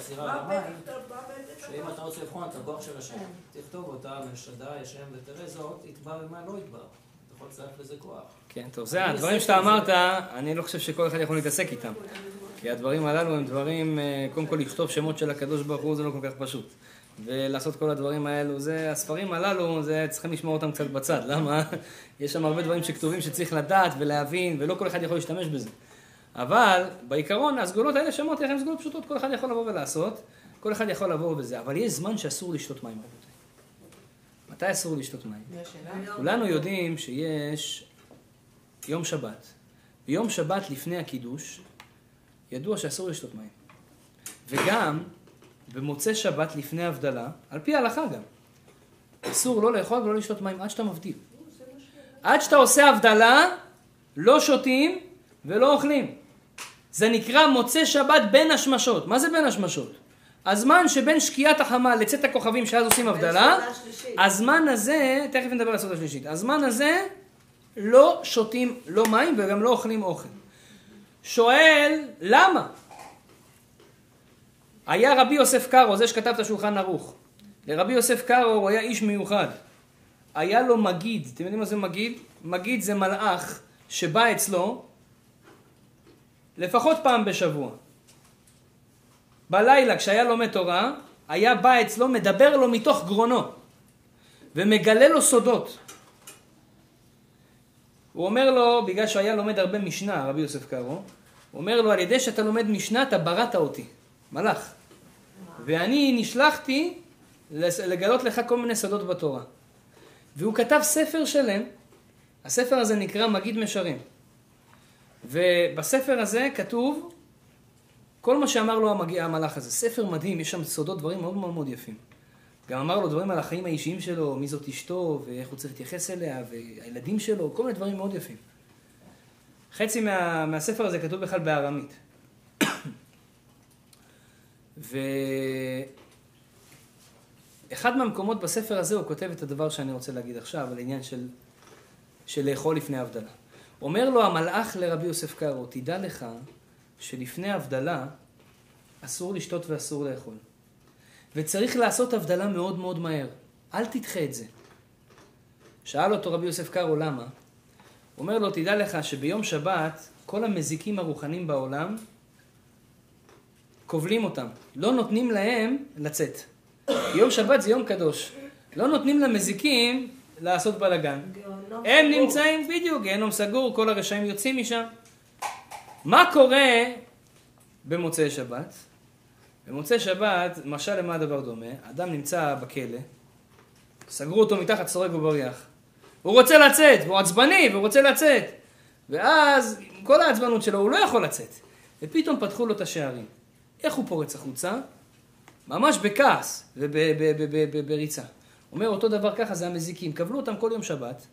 שאם? אתה רוצה לבחון את הכוח של השם, תכתוב אותה, משדי, השם ותראה זאת, יתבע ומה לא יתבע. אתה יכול לצרף לזה כוח. כן, טוב, זה הדברים שאתה אמרת, אני לא חושב שכל אחד יכול להתעסק איתם. כי הדברים הללו הם דברים, אה, קודם כל לכתוב שמות של הקדוש ברוך הוא זה לא כל כך פשוט. ולעשות כל הדברים האלו, זה, הספרים הללו, זה צריכים לשמור אותם קצת בצד, למה? יש שם הרבה דברים שכתובים שצריך לדעת ולהבין, ולא כל אחד יכול להשתמש בזה. אבל בעיקרון, הסגולות האלה שאמרתי לכם, סגולות פשוטות, כל אחד יכול לבוא ולעשות, כל אחד יכול לבוא וזה, אבל יש זמן שאסור לשתות מים, רבותיי. מתי אסור לשתות מים? כולנו יודעים שיש יום שבת. ביום שבת לפני הקידוש, ידוע שאסור לשתות מים. וגם במוצאי שבת לפני הבדלה, על פי ההלכה גם, אסור לא לאכול ולא לשתות מים עד שאתה מבדיל. עד שאתה עושה הבדלה, לא שותים ולא אוכלים. זה נקרא מוצאי שבת בין השמשות. מה זה בין השמשות? הזמן שבין שקיעת החמה לצאת הכוכבים שאז עושים הבדלה. הזמן הזה, תכף נדבר על הסעודה השלישית, הזמן הזה לא שותים לא מים וגם לא אוכלים אוכל. שואל, למה? היה רבי יוסף קארו, זה שכתב את השולחן ערוך. לרבי יוסף קארו הוא היה איש מיוחד. היה לו מגיד, אתם יודעים מה זה מגיד? מגיד זה מלאך שבא אצלו לפחות פעם בשבוע. בלילה כשהיה לומד תורה, היה בא אצלו, מדבר לו מתוך גרונו ומגלה לו סודות. הוא אומר לו, בגלל שהיה לומד הרבה משנה, רבי יוסף קארו, הוא אומר לו, על ידי שאתה לומד משנה, אתה בראת אותי, מלאך. ואני נשלחתי לגלות לך כל מיני סודות בתורה. והוא כתב ספר שלם, הספר הזה נקרא מגיד משרים. ובספר הזה כתוב כל מה שאמר לו המג... המלאך הזה. ספר מדהים, יש שם סודות, דברים מאוד מאוד מאוד יפים. גם אמר לו דברים על החיים האישיים שלו, מי זאת אשתו, ואיך הוא צריך להתייחס אליה, והילדים שלו, כל מיני דברים מאוד יפים. חצי מה... מהספר הזה כתוב בכלל בארמית. ואחד מהמקומות בספר הזה הוא כותב את הדבר שאני רוצה להגיד עכשיו, על עניין של, של לאכול לפני הבדלה. אומר לו המלאך לרבי יוסף קארו, תדע לך שלפני הבדלה אסור לשתות ואסור לאכול. וצריך לעשות הבדלה מאוד מאוד מהר. אל תדחה את זה. שאל אותו רבי יוסף קארו למה? אומר לו, תדע לך שביום שבת כל המזיקים הרוחניים בעולם כובלים אותם. לא נותנים להם לצאת. יום שבת זה יום קדוש. לא נותנים למזיקים לעשות בלאגן. הם סגור. נמצאים, בדיוק, גיהנום סגור, כל הרשעים יוצאים משם. מה קורה במוצאי שבת? במוצאי שבת, משל למה הדבר דומה? אדם נמצא בכלא, סגרו אותו מתחת סורג ובריח. הוא רוצה לצאת, והוא עצבני, והוא רוצה לצאת. ואז, עם כל העצבנות שלו, הוא לא יכול לצאת. ופתאום פתחו לו את השערים. איך הוא פורץ החוצה? ממש בכעס ובריצה. אומר אותו דבר ככה זה המזיקים, קבלו אותם כל יום שבת,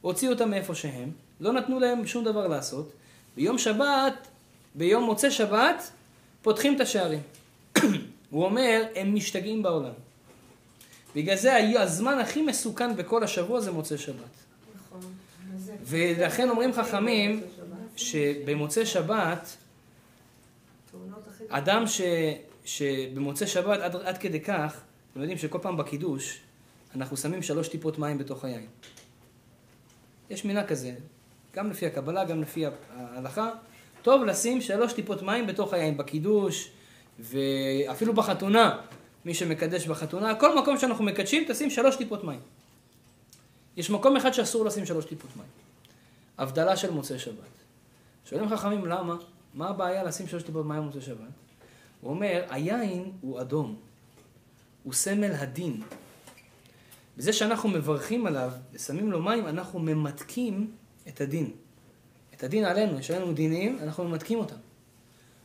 הוציאו אותם מאיפה שהם, לא נתנו להם שום דבר לעשות, ביום שבת, ביום מוצא שבת, פותחים את השערים. הוא אומר, הם משתגעים בעולם. בגלל זה הזמן הכי מסוכן בכל השבוע זה מוצא שבת. נכון. ולכן אומרים חכמים שבמוצא שבת, אדם ש, שבמוצא שבת עד, עד כדי כך, אתם יודעים שכל פעם בקידוש אנחנו שמים שלוש טיפות מים בתוך היין. יש מינה כזה, גם לפי הקבלה, גם לפי ההלכה, טוב לשים שלוש טיפות מים בתוך היין, בקידוש, ואפילו בחתונה, מי שמקדש בחתונה, כל מקום שאנחנו מקדשים, תשים שלוש טיפות מים. יש מקום אחד שאסור לשים שלוש טיפות מים. הבדלה של מוצאי שבת. שואלים חכמים למה? מה הבעיה לשים שלוש טיפות מים במוצאי שבת? הוא אומר, היין הוא אדום. הוא סמל הדין. בזה שאנחנו מברכים עליו ושמים לו מים, אנחנו ממתקים את הדין. את הדין עלינו, יש עלינו דינים, אנחנו ממתקים אותם.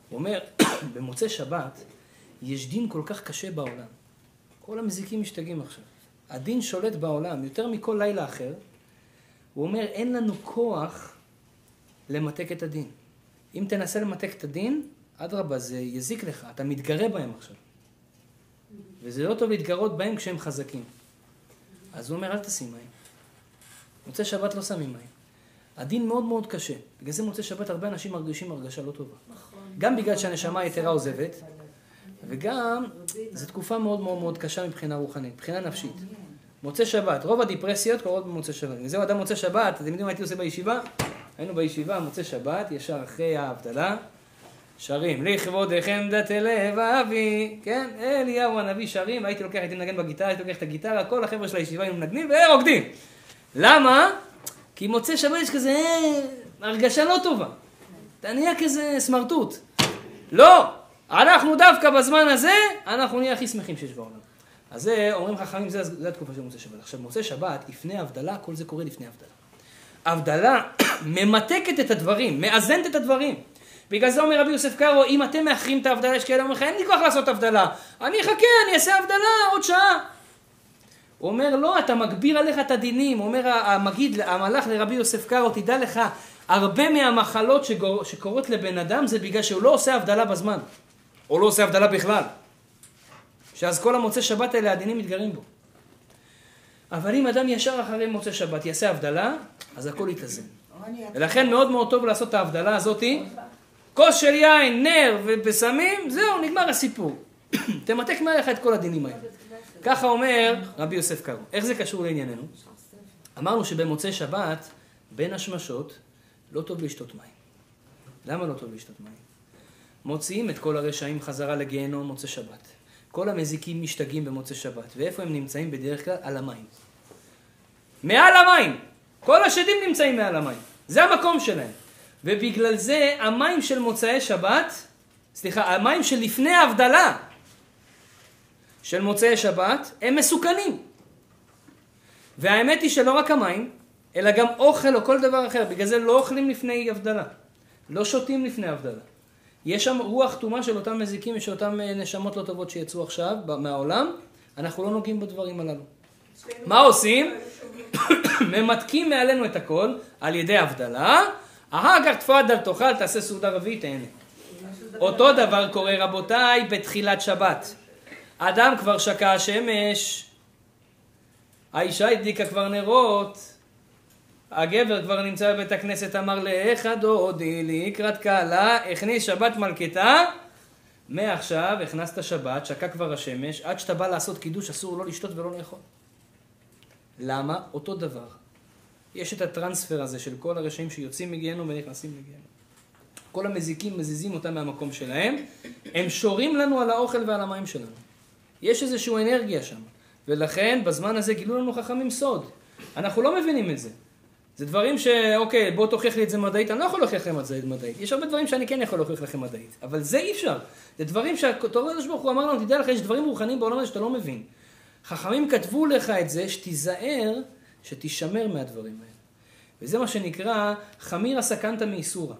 הוא אומר, במוצאי שבת יש דין כל כך קשה בעולם. כל המזיקים משתגעים עכשיו. הדין שולט בעולם יותר מכל לילה אחר. הוא אומר, אין לנו כוח למתק את הדין. אם תנסה למתק את הדין, אדרבה, זה יזיק לך, אתה מתגרה בהם עכשיו. וזה לא טוב להתגרות בהם כשהם חזקים. אז הוא אומר, אל תשים מים. מוצאי שבת לא שמים מים. הדין מאוד מאוד קשה. בגלל זה מוצאי שבת הרבה אנשים מרגישים הרגשה לא טובה. נכון. גם בגלל שהנשמה היתרה עוזבת, וגם זו תקופה מאוד מאוד מאוד קשה מבחינה רוחנית, מבחינה נפשית. מוצאי שבת, רוב הדיפרסיות קורות במוצאי שבת. וזהו אדם מוצאי שבת, אתם יודעים מה הייתי עושה בישיבה? היינו בישיבה, מוצאי שבת, ישר אחרי ההבדלה, שרים, לכבודכם דתי לב אבי, כן, אליהו הנביא שרים, והייתי לוקח, הייתי מנגן בגיטרה, הייתי לוקח את הגיטרה, כל החבר'ה של הישיבה היו מנגנים ורוקדים. למה? כי מוצאי שבת יש כזה אה, הרגשה לא טובה. אתה נהיה כזה סמרטוט. לא! אנחנו דווקא בזמן הזה, אנחנו נהיה הכי שמחים שיש בעולם. אז זה, אומרים חכמים, זה, זה התקופה של מוצאי שבת. עכשיו, מוצאי שבת, לפני הבדלה, כל זה קורה לפני הבדלה. הבדלה ממתקת את הדברים, מאזנת את הדברים. בגלל זה אומר רבי יוסף קארו, אם אתם מאחרים את ההבדלה, יש כאלה אומרים לך, אין לי כוח לעשות הבדלה. אני אחכה, אני אעשה הבדלה עוד שעה. הוא אומר, לא, אתה מגביר עליך את הדינים. אומר המגיד, המלאך לרבי יוסף קארו, תדע לך, הרבה מהמחלות שגור, שקורות לבן אדם זה בגלל שהוא לא עושה הבדלה בזמן. או לא עושה הבדלה בכלל. שאז כל המוצאי שבת האלה, הדינים מתגרים בו. אבל אם אדם ישר אחרי מוצאי שבת יעשה הבדלה, אז הכל יתאזן. ולכן מאוד מאוד טוב לעשות את ההבדלה הזאתי. כוס של יין, נר ובשמים, זהו, נגמר הסיפור. תמתק מעליך את כל הדינים האלה. ככה אומר רבי יוסף קארו. איך זה קשור לענייננו? אמרנו שבמוצאי שבת, בין השמשות, לא טוב לשתות מים. למה לא טוב לשתות מים? מוציאים את כל הרשעים חזרה לגיהנום מוצאי שבת. כל המזיקים משתגעים במוצאי שבת. ואיפה הם נמצאים בדרך כלל? על המים. מעל המים! כל השדים נמצאים מעל המים. זה המקום שלהם. ובגלל זה המים של מוצאי שבת, סליחה, המים של לפני ההבדלה של מוצאי שבת, הם מסוכנים. והאמת היא שלא רק המים, אלא גם אוכל או כל דבר אחר. בגלל זה לא אוכלים לפני הבדלה. לא שותים לפני הבדלה. יש שם רוח טומאה של אותם מזיקים ושל אותם נשמות לא טובות שיצאו עכשיו מהעולם, אנחנו לא נוגעים בדברים הללו. מה עושים? ממתקים מעלינו את הכל על ידי הבדלה, אחר כך תפאדל תאכל, תעשה סעודה רביעית, תהנה. אותו דבר קורה רבותיי בתחילת שבת. אדם כבר שקע השמש, האישה הדליקה כבר נרות, הגבר כבר נמצא בבית הכנסת, אמר לאיך דודי לקראת קהלה, הכניס שבת מלכתה, מעכשיו הכנסת שבת, שקע כבר השמש, עד שאתה בא לעשות קידוש אסור לא לשתות ולא לאכול. למה? אותו דבר. יש את הטרנספר הזה של כל הרשעים שיוצאים מגיהנום ונכנסים לגיהנום. כל המזיקים מזיזים אותם מהמקום שלהם, הם שורים לנו על האוכל ועל המים שלנו. יש איזושהי אנרגיה שם, ולכן בזמן הזה גילו לנו חכמים סוד. אנחנו לא מבינים את זה. זה דברים ש... אוקיי, בוא תוכיח לי את זה מדעית, אני לא יכול להוכיח לכם את זה מדעית. יש הרבה דברים שאני כן יכול להוכיח לכם מדעית, אבל זה אי אפשר. זה דברים שהתורה הקדוש ברוך הוא אמר לנו, תדע לך, יש דברים רוחניים בעולם הזה שאתה לא מבין. חכמים כתבו לך את זה, שתיזהר, שתישמר מהדברים האלה. וזה מה שנקרא חמירא סכנתא מאיסורא.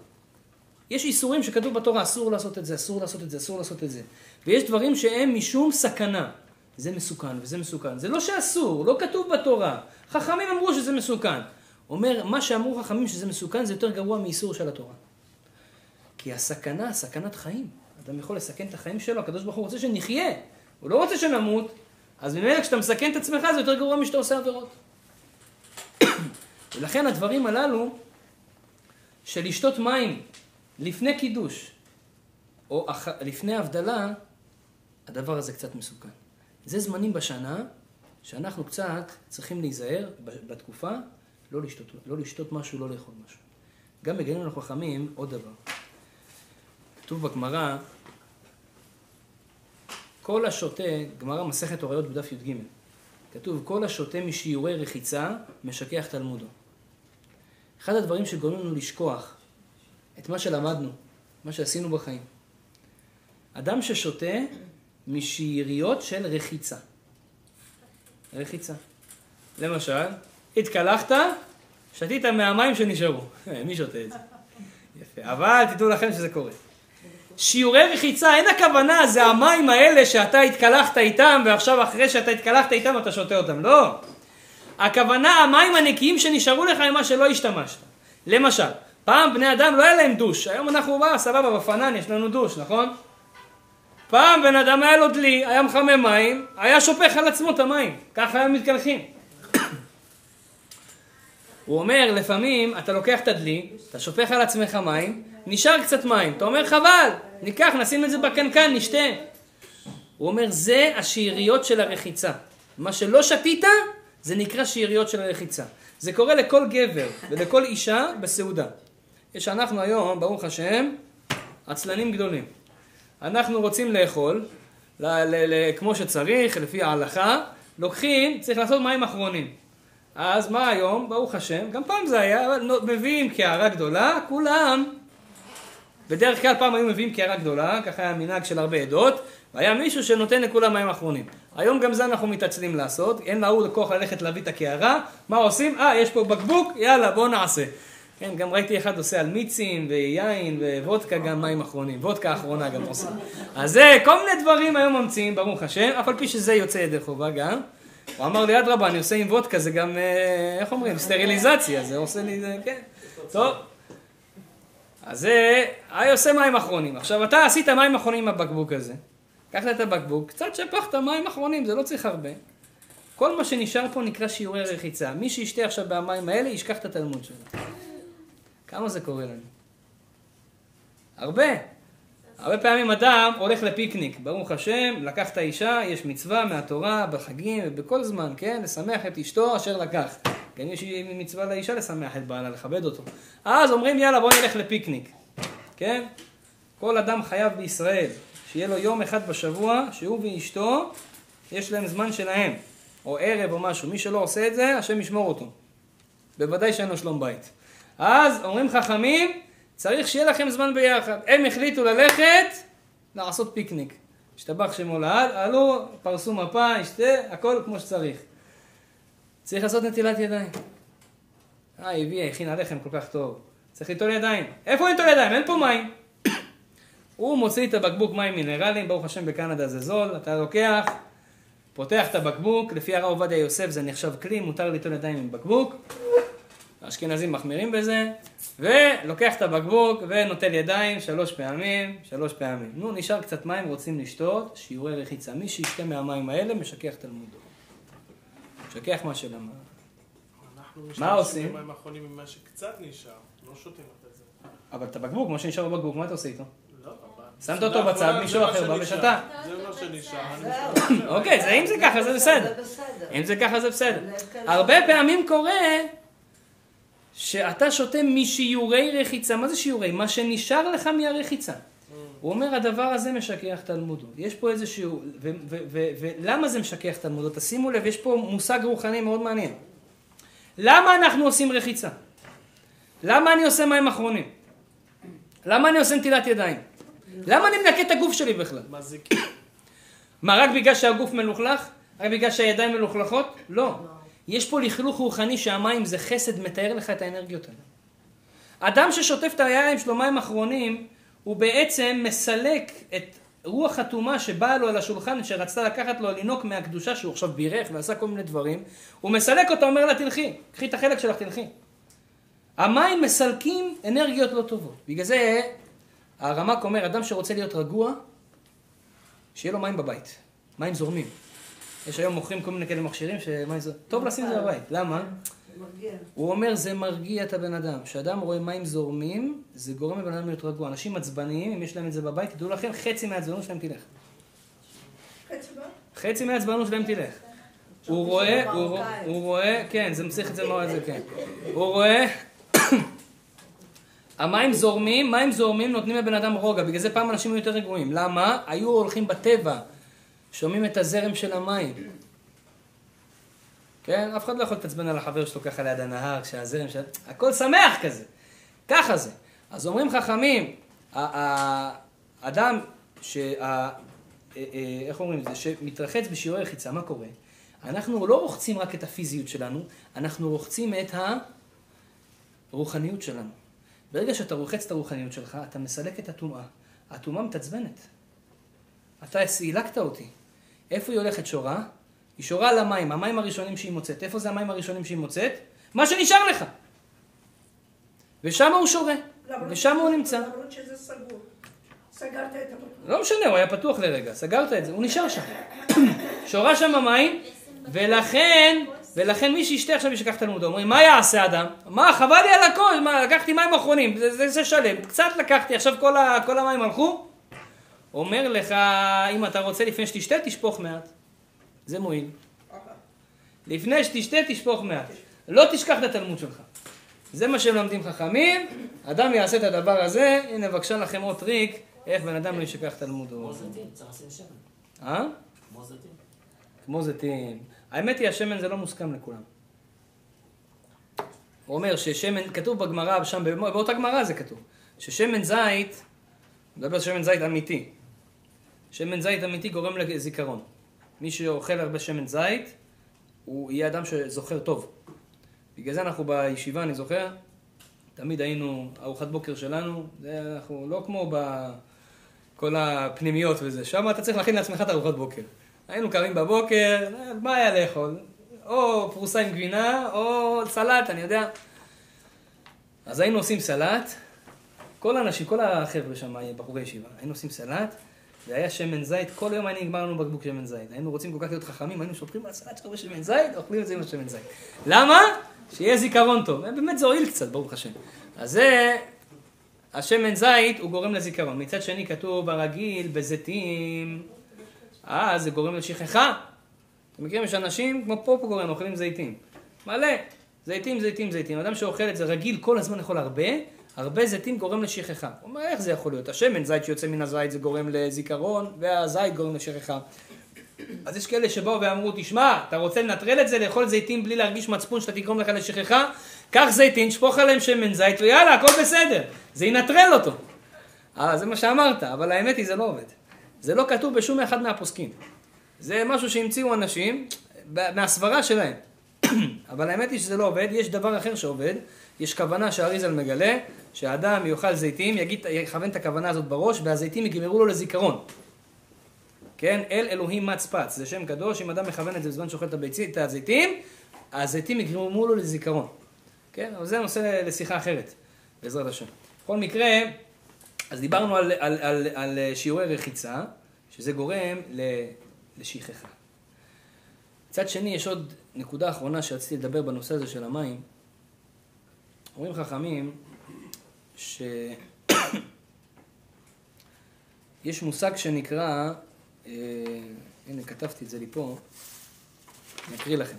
יש איסורים שכתוב בתורה, אסור לעשות את זה, אסור לעשות את זה, אסור לעשות את זה. ויש דברים שהם משום סכנה. זה מסוכן וזה מסוכן. זה לא שאסור, לא כתוב בתורה. חכמים אמרו שזה מסוכן. אומר, מה שאמרו חכמים שזה מסוכן זה יותר גרוע מאיסור של התורה. כי הסכנה, סכנת חיים. אדם יכול לסכן את החיים שלו, הקדוש ברוך הוא רוצה שנחיה. הוא לא רוצה שנמות, אז ממילא כשאתה מסכן את עצמך זה יותר גרוע משאתה עושה עבירות. ולכן הדברים הללו של לשתות מים לפני קידוש, או אח... לפני הבדלה, הדבר הזה קצת מסוכן. זה זמנים בשנה שאנחנו קצת צריכים להיזהר בתקופה, לא לשתות, לא לשתות משהו, לא לאכול משהו. גם בגנים לחכמים, עוד דבר. כתוב בגמרא, כל השותה, גמרא מסכת הוריות בדף י"ג, כתוב, כל השותה משיעורי רחיצה, משכח תלמודו. אחד הדברים שגורמים לנו לשכוח את מה שלמדנו, מה שעשינו בחיים. אדם ששותה משאריות של רחיצה. רחיצה. למשל, התקלחת, שתית מהמים שנשארו. מי שותה את זה? יפה. אבל תדעו לכם שזה קורה. שיעורי רחיצה, אין הכוונה, זה המים האלה שאתה התקלחת איתם, ועכשיו אחרי שאתה התקלחת איתם אתה שותה אותם. לא. הכוונה, המים הנקיים שנשארו לך ממה שלא השתמשת. למשל, פעם בני אדם לא היה להם דוש, היום אנחנו בא, סבבה, בפנן יש לנו דוש, נכון? פעם בן אדם היה לו דלי, היה מחמם מים, היה שופך על עצמו את המים, ככה היו מתקלחים. הוא אומר, לפעמים אתה לוקח את הדלי, אתה שופך על עצמך מים, נשאר קצת מים, אתה אומר חבל, ניקח, נשים את זה בקנקן, נשתה. הוא אומר, זה השאריות של הרחיצה. מה שלא שתית, זה נקרא שאריות של הרחיצה. זה קורה לכל גבר ולכל אישה בסעודה. יש אנחנו היום, ברוך השם, עצלנים גדולים. אנחנו רוצים לאכול, ל- ל- ל- כמו שצריך, לפי ההלכה, לוקחים, צריך לעשות מים אחרונים. אז מה היום, ברוך השם, גם פעם זה היה, אבל מביאים קערה גדולה, כולם, בדרך כלל פעם היו מביאים קערה גדולה, ככה היה מנהג של הרבה עדות, והיה מישהו שנותן לכולם מים אחרונים. היום גם זה אנחנו מתעצלים לעשות, אין להוא כוח ללכת להביא את הקערה, מה עושים? אה, יש פה בקבוק, יאללה, בואו נעשה. כן, גם ראיתי אחד עושה על מיצים ויין ווודקה גם מים אחרונים, וודקה אחרונה גם עושה. אז זה, כל מיני דברים היום ממציאים, ברוך השם, אף על פי שזה יוצא ידי חובה גם. הוא אמר לי, אדרבה, אני עושה עם וודקה, זה גם, אה, איך אומרים, סטריליזציה, זה עושה לי, זה, כן. טוב. אז זה, היה עושה מים אחרונים. עכשיו, אתה עשית מים אחרונים עם הבקבוק הזה. קחת את הבקבוק, קצת שפכת מים אחרונים, זה לא צריך הרבה. כל מה שנשאר פה נקרא שיעורי רחיצה. מי שישתה עכשיו במים האלה, ישכח את התלמוד שלו. כמה זה קורה לנו? הרבה. הרבה פעמים אדם הולך לפיקניק, ברוך השם, לקח את האישה, יש מצווה מהתורה, בחגים ובכל זמן, כן? לשמח את אשתו אשר לקח. כן, יש מצווה לאישה לשמח את בעלה, לכבד אותו. אז אומרים יאללה בוא נלך לפיקניק, כן? כל אדם חייב בישראל, שיהיה לו יום אחד בשבוע, שהוא ואשתו, יש להם זמן שלהם, או ערב או משהו. מי שלא עושה את זה, השם ישמור אותו. בוודאי שאין לו שלום בית. אז אומרים חכמים, צריך שיהיה לכם זמן ביחד. הם החליטו ללכת לעשות פיקניק. השתבח שמו לעד, עלו, פרסו מפה, ישתה, הכל כמו שצריך. צריך לעשות נטילת ידיים. אה, הביאה, הכינה לחם כל כך טוב. צריך ליטול ידיים. איפה ליטול ידיים? אין פה מים. הוא מוציא את הבקבוק מים מינרליים, ברוך השם בקנדה זה זול, אתה לוקח, פותח את הבקבוק, לפי הרב עובדיה יוסף זה נחשב כלי, מותר ליטול ידיים עם בקבוק. האשכנזים מחמירים בזה, ולוקח את הבקבוק ונוטל ידיים שלוש פעמים, שלוש פעמים. נו, נשאר קצת מים, רוצים לשתות, שיעורי רחיצה. מי שישתה מהמים האלה, משכח תלמודו. משכח מה שלמד. אנחנו מה עושים? משתמשים במים האחרונים ממה שקצת נשאר, לא שותים את זה. אבל את הבקבוק, מה שנשאר בבקבוק, מה אתה עושה איתו? לא. שמת אותו בצד, האחרונה, מישהו מה אחר בא. ושתה. זה מה שנשאר. אוקיי, זה אם זה ככה, זה בסדר. אם זה ככה זה בסדר. הרבה פעמים קורה שאתה שותה משיעורי רחיצה. מה זה שיעורי? מה שנשאר לך מהרחיצה. הוא אומר, הדבר הזה משכח תלמודו. יש פה איזשהו... ו- ו- ולמה זה משכח תלמודו? תשימו לב, יש פה מושג רוחני מאוד מעניין. למה אנחנו עושים רחיצה? למה אני עושה מים אחרונים? למה אני עושה נטילת ידיים? למה אני מנקה את הגוף שלי בכלל? מזיק. מה, רק בגלל שהגוף מלוכלך? רק בגלל שהידיים מלוכלכות? לא. יש פה לכלוך רוחני שהמים זה חסד, מתאר לך את האנרגיות האלה. אדם ששוטף את הידיים שלו מים אחרונים, הוא בעצם מסלק את רוח הטומאה שבאה לו על השולחן, שרצתה לקחת לו לינוק מהקדושה, שהוא עכשיו בירך ועשה כל מיני דברים, הוא מסלק אותה, אומר לה תלכי, קחי את החלק שלך, תלכי. המים מסלקים אנרגיות לא טובות. בגלל זה הרמ"ק אומר, אדם שרוצה להיות רגוע, שיהיה לו מים בבית, מים זורמים. יש היום מוכרים כל מיני כאלה מכשירים שמים זורמים. טוב לשים את זה בבית. למה? זה מרגיע. הוא אומר, זה מרגיע את הבן אדם. כשאדם רואה מים זורמים, זה גורם לבן אדם להיות רגוע. אנשים עצבניים, אם יש להם את זה בבית, תדעו לכם, חצי מהעצבנות שלהם תלך. חצי מה? חצי מהעצבנות שלהם תלך. הוא רואה, הוא רואה, כן, זה מסכת זה מאוד זה, כן. הוא רואה, המים זורמים, מים זורמים נותנים לבן אדם רוגע, בגלל זה פעם אנשים היו יותר רגועים. למה? היו הולכים בטבע, שומעים את הזרם של המים. כן? אף אחד לא יכול להתעצבן על החבר שלו ככה ליד הנהר, כשהזרם של... הכל שמח כזה. ככה זה. אז אומרים חכמים, האדם ש... אה, אה, איך אומרים את זה? שמתרחץ בשיעורי רחיצה, מה קורה? אנחנו לא רוחצים רק את הפיזיות שלנו, אנחנו רוחצים את הרוחניות שלנו. ברגע שאתה רוחץ את הרוחניות שלך, אתה מסלק את הטומאה. הטומאה מתעצבנת. אתה סילקת אותי. איפה היא הולכת שורה? היא שורה על המים, המים הראשונים שהיא מוצאת. איפה זה המים הראשונים שהיא מוצאת? מה שנשאר לך. ושם הוא שורה, ושם הוא נמצא. למרות שזה סגור. סגרת את המקום. לא משנה, הוא היה פתוח לרגע, סגרת את זה, הוא נשאר שם. שורה שם המים, ולכן, ולכן מי שישתה עכשיו ישכח תלמוד, אומרים, מה יעשה אדם? מה, חבל לי על הכל, מה, לקחתי מים אחרונים, זה, זה, זה שלם, קצת לקחתי, עכשיו כל, ה, כל המים הלכו? אומר לך, אם אתה רוצה לפני שתשתה, תשפוך מעט. זה מועיל. לפני שתשתה, תשפוך מעט. לא תשכח את התלמוד שלך. זה מה שמלמדים חכמים, אדם יעשה את הדבר הזה, הנה בבקשה לכם עוד טריק, איך בן אדם לא ישכח תלמודו. כמו זיתים, צריך לשים שמן. אה? כמו זיתים. כמו זיתים. האמת היא, השמן זה לא מוסכם לכולם. הוא אומר ששמן, כתוב בגמרא, שם, באותה גמרא זה כתוב, ששמן זית, מדבר על שמן זית אמיתי. שמן זית אמיתי גורם לזיכרון. מי שאוכל הרבה שמן זית, הוא יהיה אדם שזוכר טוב. בגלל זה אנחנו בישיבה, אני זוכר, תמיד היינו, ארוחת בוקר שלנו, זה אנחנו לא כמו בכל הפנימיות וזה, שם אתה צריך להכין לעצמך את ארוחת בוקר. היינו קמים בבוקר, מה היה לאכול? או פרוסה עם גבינה, או סלט, אני יודע. אז היינו עושים סלט, כל האנשים, כל החבר'ה שם, בחורי ישיבה, היינו עושים סלט, והיה שמן זית, כל יום היה נגמר לנו בקבוק שמן זית. היינו רוצים כל כך להיות חכמים, היינו שופכים על הסלט שהרבה שמן זית, אוכלים את זה עם השמן זית. למה? שיהיה זיכרון טוב. באמת זה הועיל קצת, ברוך השם. אז זה, השמן זית הוא גורם לזיכרון. מצד שני כתוב, הרגיל בזיתים, אה, זה גורם לשכחה. אתם מכירים, יש אנשים, כמו פופקורן, אוכלים זיתים. מלא. זיתים, זיתים, זיתים. אדם שאוכל את זה רגיל, כל הזמן לאכול הרבה, הרבה זיתים גורם לשכחה. הוא אומר, איך זה יכול להיות? השמן זית שיוצא מן הזית זה גורם לזיכרון, והזית גורם לשכחה. אז יש כאלה שבאו ואמרו, תשמע, אתה רוצה לנטרל את זה, לאכול זיתים בלי להרגיש מצפון שאתה תגרום לך לשכחה? קח זיתים, שפוך עליהם שמן זית, ויאללה, הכל בסדר. זה ינטרל אותו. אה, זה מה שאמרת, אבל האמת היא, זה לא עובד. זה לא כתוב בשום אחד מהפוסקים. זה משהו שהמציאו אנשים מהסברה שלהם. אבל האמת היא שזה לא עובד, יש דבר אחר שעובד, יש כוונה שהאריזל מגלה, שהאדם יאכל זיתים, יגיד, יכוון את הכוונה הזאת בראש, והזיתים יגמרו לו לזיכרון. כן? אל אלוהים מצפץ, זה שם קדוש, אם אדם מכוון את זה בזמן שאוכל את הביצי- את הזיתים, הזיתים יגרמו לו לזיכרון. כן? אבל זה נושא לשיחה אחרת, בעזרת השם. בכל מקרה, אז דיברנו על, על, על, על שיעורי רחיצה, שזה גורם לשכחה. מצד שני, יש עוד נקודה אחרונה שרציתי לדבר בנושא הזה של המים. אומרים חכמים ש... יש מושג שנקרא, אה, הנה כתבתי את זה לי פה, אני אקריא לכם.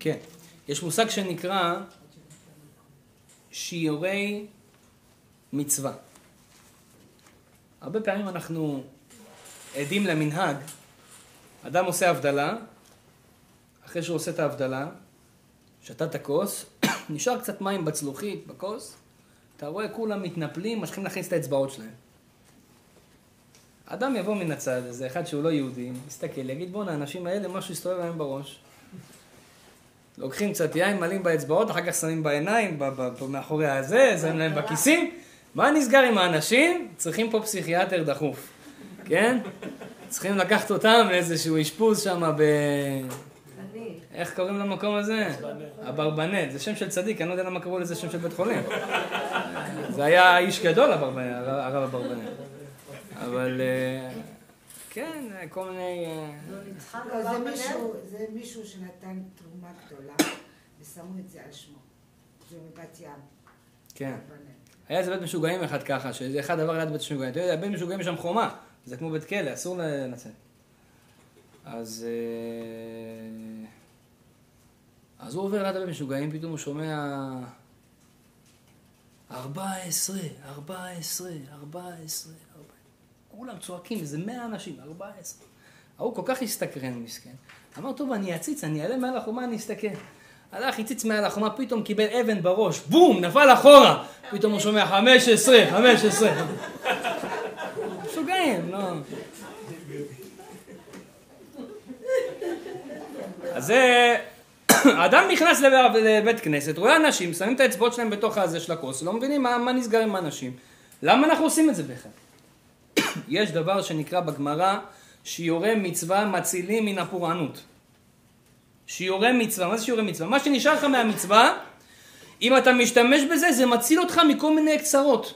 כן, יש מושג שנקרא שיעורי מצווה. הרבה פעמים אנחנו עדים למנהג, אדם עושה הבדלה, אחרי שהוא עושה את ההבדלה, שתה את הכוס, נשאר קצת מים בצלוחית, בכוס, אתה רואה כולם מתנפלים, מתחילים להכניס את האצבעות שלהם. אדם יבוא מן הצד, איזה אחד שהוא לא יהודי, יסתכל, יגיד בואנה, האנשים האלה, משהו יסתובב להם בראש. לוקחים קצת יין, מלאים באצבעות, אחר כך שמים בעיניים, מאחורי הזה, שמים להם בכיסים. מה נסגר עם האנשים? צריכים פה פסיכיאטר דחוף, כן? צריכים לקחת אותם לאיזשהו אשפוז שם ב... איך קוראים למקום הזה? אברבנל. זה שם של צדיק, אני לא יודע למה קראו לזה שם של בית חולים. זה היה איש גדול, הרב אברבנל. אבל אה, כן, כל מיני... אה, לא לא, זה? מישהו, זה מישהו שנתן תרומה גדולה, ושמו את זה על שמו. זה מבת ים. כן. היה איזה בית משוגעים אחד ככה, שזה אחד עבר ליד בית משוגעים. אתה יודע, בית משוגעים יש שם חומה, זה כמו בית כלא, אסור לצאת. אז... אה, אז הוא עובר ליד הבית משוגעים, פתאום הוא שומע... 14, 14, 14, 14. כולם צועקים, איזה 100 אנשים, 14. ההוא כל כך הסתקרן, מסכן. אמר, טוב, אני אציץ, אני אעלה מעל החומה, אני אסתכל. הלך, הציץ מעל החומה, פתאום קיבל אבן בראש, בום, נפל אחורה. פתאום הוא שומע 15, 15. משוגעים, לא. אז זה... אדם נכנס לב- לבית כנסת, רואה אנשים, שמים את האצבעות שלהם בתוך הזה של הכוס, לא מבינים מה, מה נסגר עם האנשים. למה אנחנו עושים את זה בכלל? יש דבר שנקרא בגמרא, שיעורי מצווה מצילים מן הפורענות. שיעורי מצווה, מה זה שיעורי מצווה? מה שנשאר לך מהמצווה, אם אתה משתמש בזה, זה מציל אותך מכל מיני קצרות.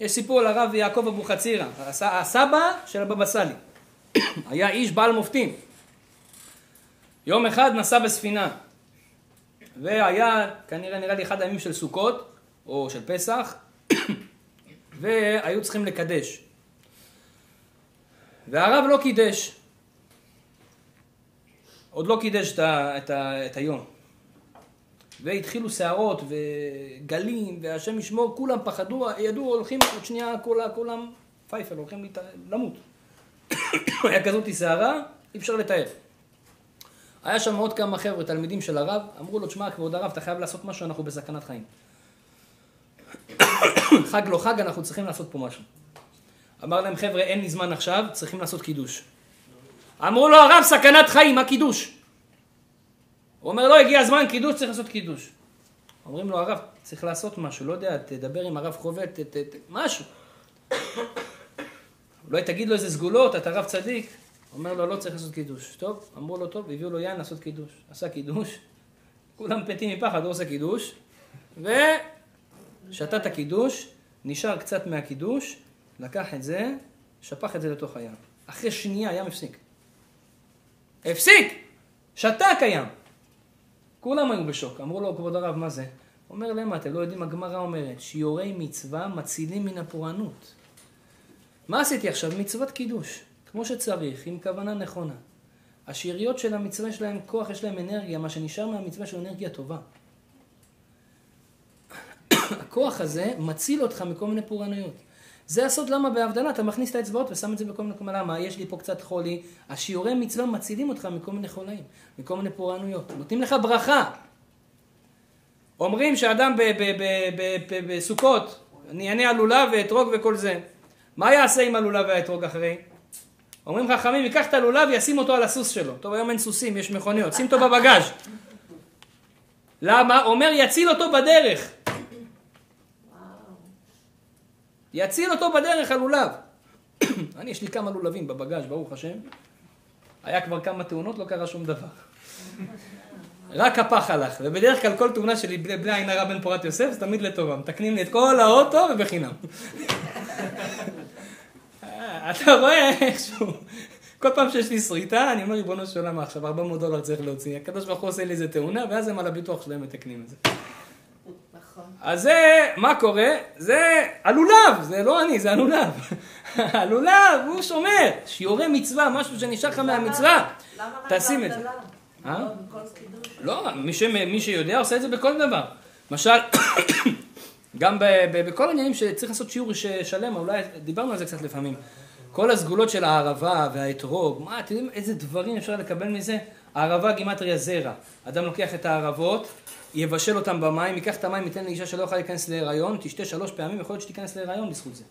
יש סיפור על הרב יעקב אבוחצירא, הס- הסבא של הבבא סאלי. היה איש בעל מופתים. יום אחד נסע בספינה, והיה כנראה נראה לי אחד הימים של סוכות, או של פסח, והיו צריכים לקדש. והרב לא קידש. עוד לא קידש את, ה, את, ה, את היום. והתחילו סערות וגלים, והשם ישמור, כולם פחדו, ידעו, הולכים עוד שנייה, כולם, כולם פייפל, הולכים להת... למות. היה כזאת סערה, אי אפשר לתאר. היה שם עוד כמה חבר'ה, תלמידים של הרב, אמרו לו, תשמע, כבוד הרב, אתה חייב לעשות משהו, אנחנו בסכנת חיים. חג לא חג, אנחנו צריכים לעשות פה משהו. אמר להם, חבר'ה, אין לי זמן עכשיו, צריכים לעשות קידוש. אמרו לו, הרב, סכנת חיים, מה קידוש? הוא אומר, לא, הגיע הזמן, קידוש, צריך לעשות קידוש. אומרים לו, הרב, צריך לעשות משהו, לא יודע, תדבר עם הרב חובט, ת, ת, ת, משהו. אולי תגיד לו איזה סגולות, אתה רב צדיק. אומר לו, לא צריך לעשות קידוש. טוב, אמרו לו, טוב, הביאו לו יין לעשות קידוש. עשה קידוש, כולם פתים מפחד, הוא עושה קידוש, ושתה את הקידוש, נשאר קצת מהקידוש, לקח את זה, שפך את זה לתוך הים. אחרי שנייה הים הפסיק. הפסיק! שתק הים. כולם היו בשוק. אמרו לו, כבוד הרב, מה זה? אומר להם, אתם לא יודעים, הגמרא אומרת, שיעורי מצווה מצילים מן הפורענות. מה עשיתי עכשיו? מצוות קידוש. כמו שצריך, עם כוונה נכונה. השאריות של המצווה יש להם כוח, יש להם אנרגיה, מה שנשאר מהמצווה של אנרגיה טובה. הכוח הזה מציל אותך מכל מיני פורענויות. זה הסוד למה בהבדלה אתה מכניס את האצבעות ושם את זה בכל מיני מקומות. למה? יש לי פה קצת חולי. השיעורי מצווה מצילים אותך מכל מיני חולאים, מכל מיני פורענויות. נותנים לך ברכה. אומרים שאדם בסוכות, אני אענה על לולב ואתרוג וכל זה. מה יעשה עם הלולב והאתרוג אחרי? אומרים חכמים, ייקח את הלולב וישים אותו על הסוס שלו. טוב, היום אין סוסים, יש מכוניות. שים אותו בבגאז'. למה? אומר, יציל אותו בדרך. יציל אותו בדרך הלולב. אני, יש לי כמה לולבים בבגאז', ברוך השם. היה כבר כמה תאונות, לא קרה שום דבר. רק הפח הלך, ובדרך כלל כל תאונה שלי בלי בלי עין הרע בן פורת יוסף, זה תמיד לטובה. מתקנים לי את כל האוטו ובחינם. אתה רואה איכשהו, כל פעם שיש לי שריטה, אני אומר, ריבונו של עולם, עכשיו 400 דולר צריך להוציא. הקדוש ברוך הוא עושה לי איזה תאונה, ואז הם על הביטוח שלהם מתקנים את זה. נכון. אז זה, מה קורה? זה הלולב, זה לא אני, זה הלולב. הלולב, הוא שומר. שיעורי מצווה, משהו שנשאר לך מהמצווה. תשים את זה. בהבדלה? אה? לא. לא, מי, שיודע עושה את זה בכל דבר. למשל, גם. בכל העניינים שצריך לעשות שיעור. שלם, אולי דיברנו על זה קצת לפעמים. כל הסגולות של הערבה והאתרוג, מה, אתם יודעים איזה דברים אפשר לקבל מזה? הערבה גימטריה זרע. אדם לוקח את הערבות, יבשל אותם במים, ייקח את המים, ייתן לאישה שלא יכולה להיכנס להיריון, תשתה שלוש פעמים, יכול להיות שתיכנס להיריון בזכות זה.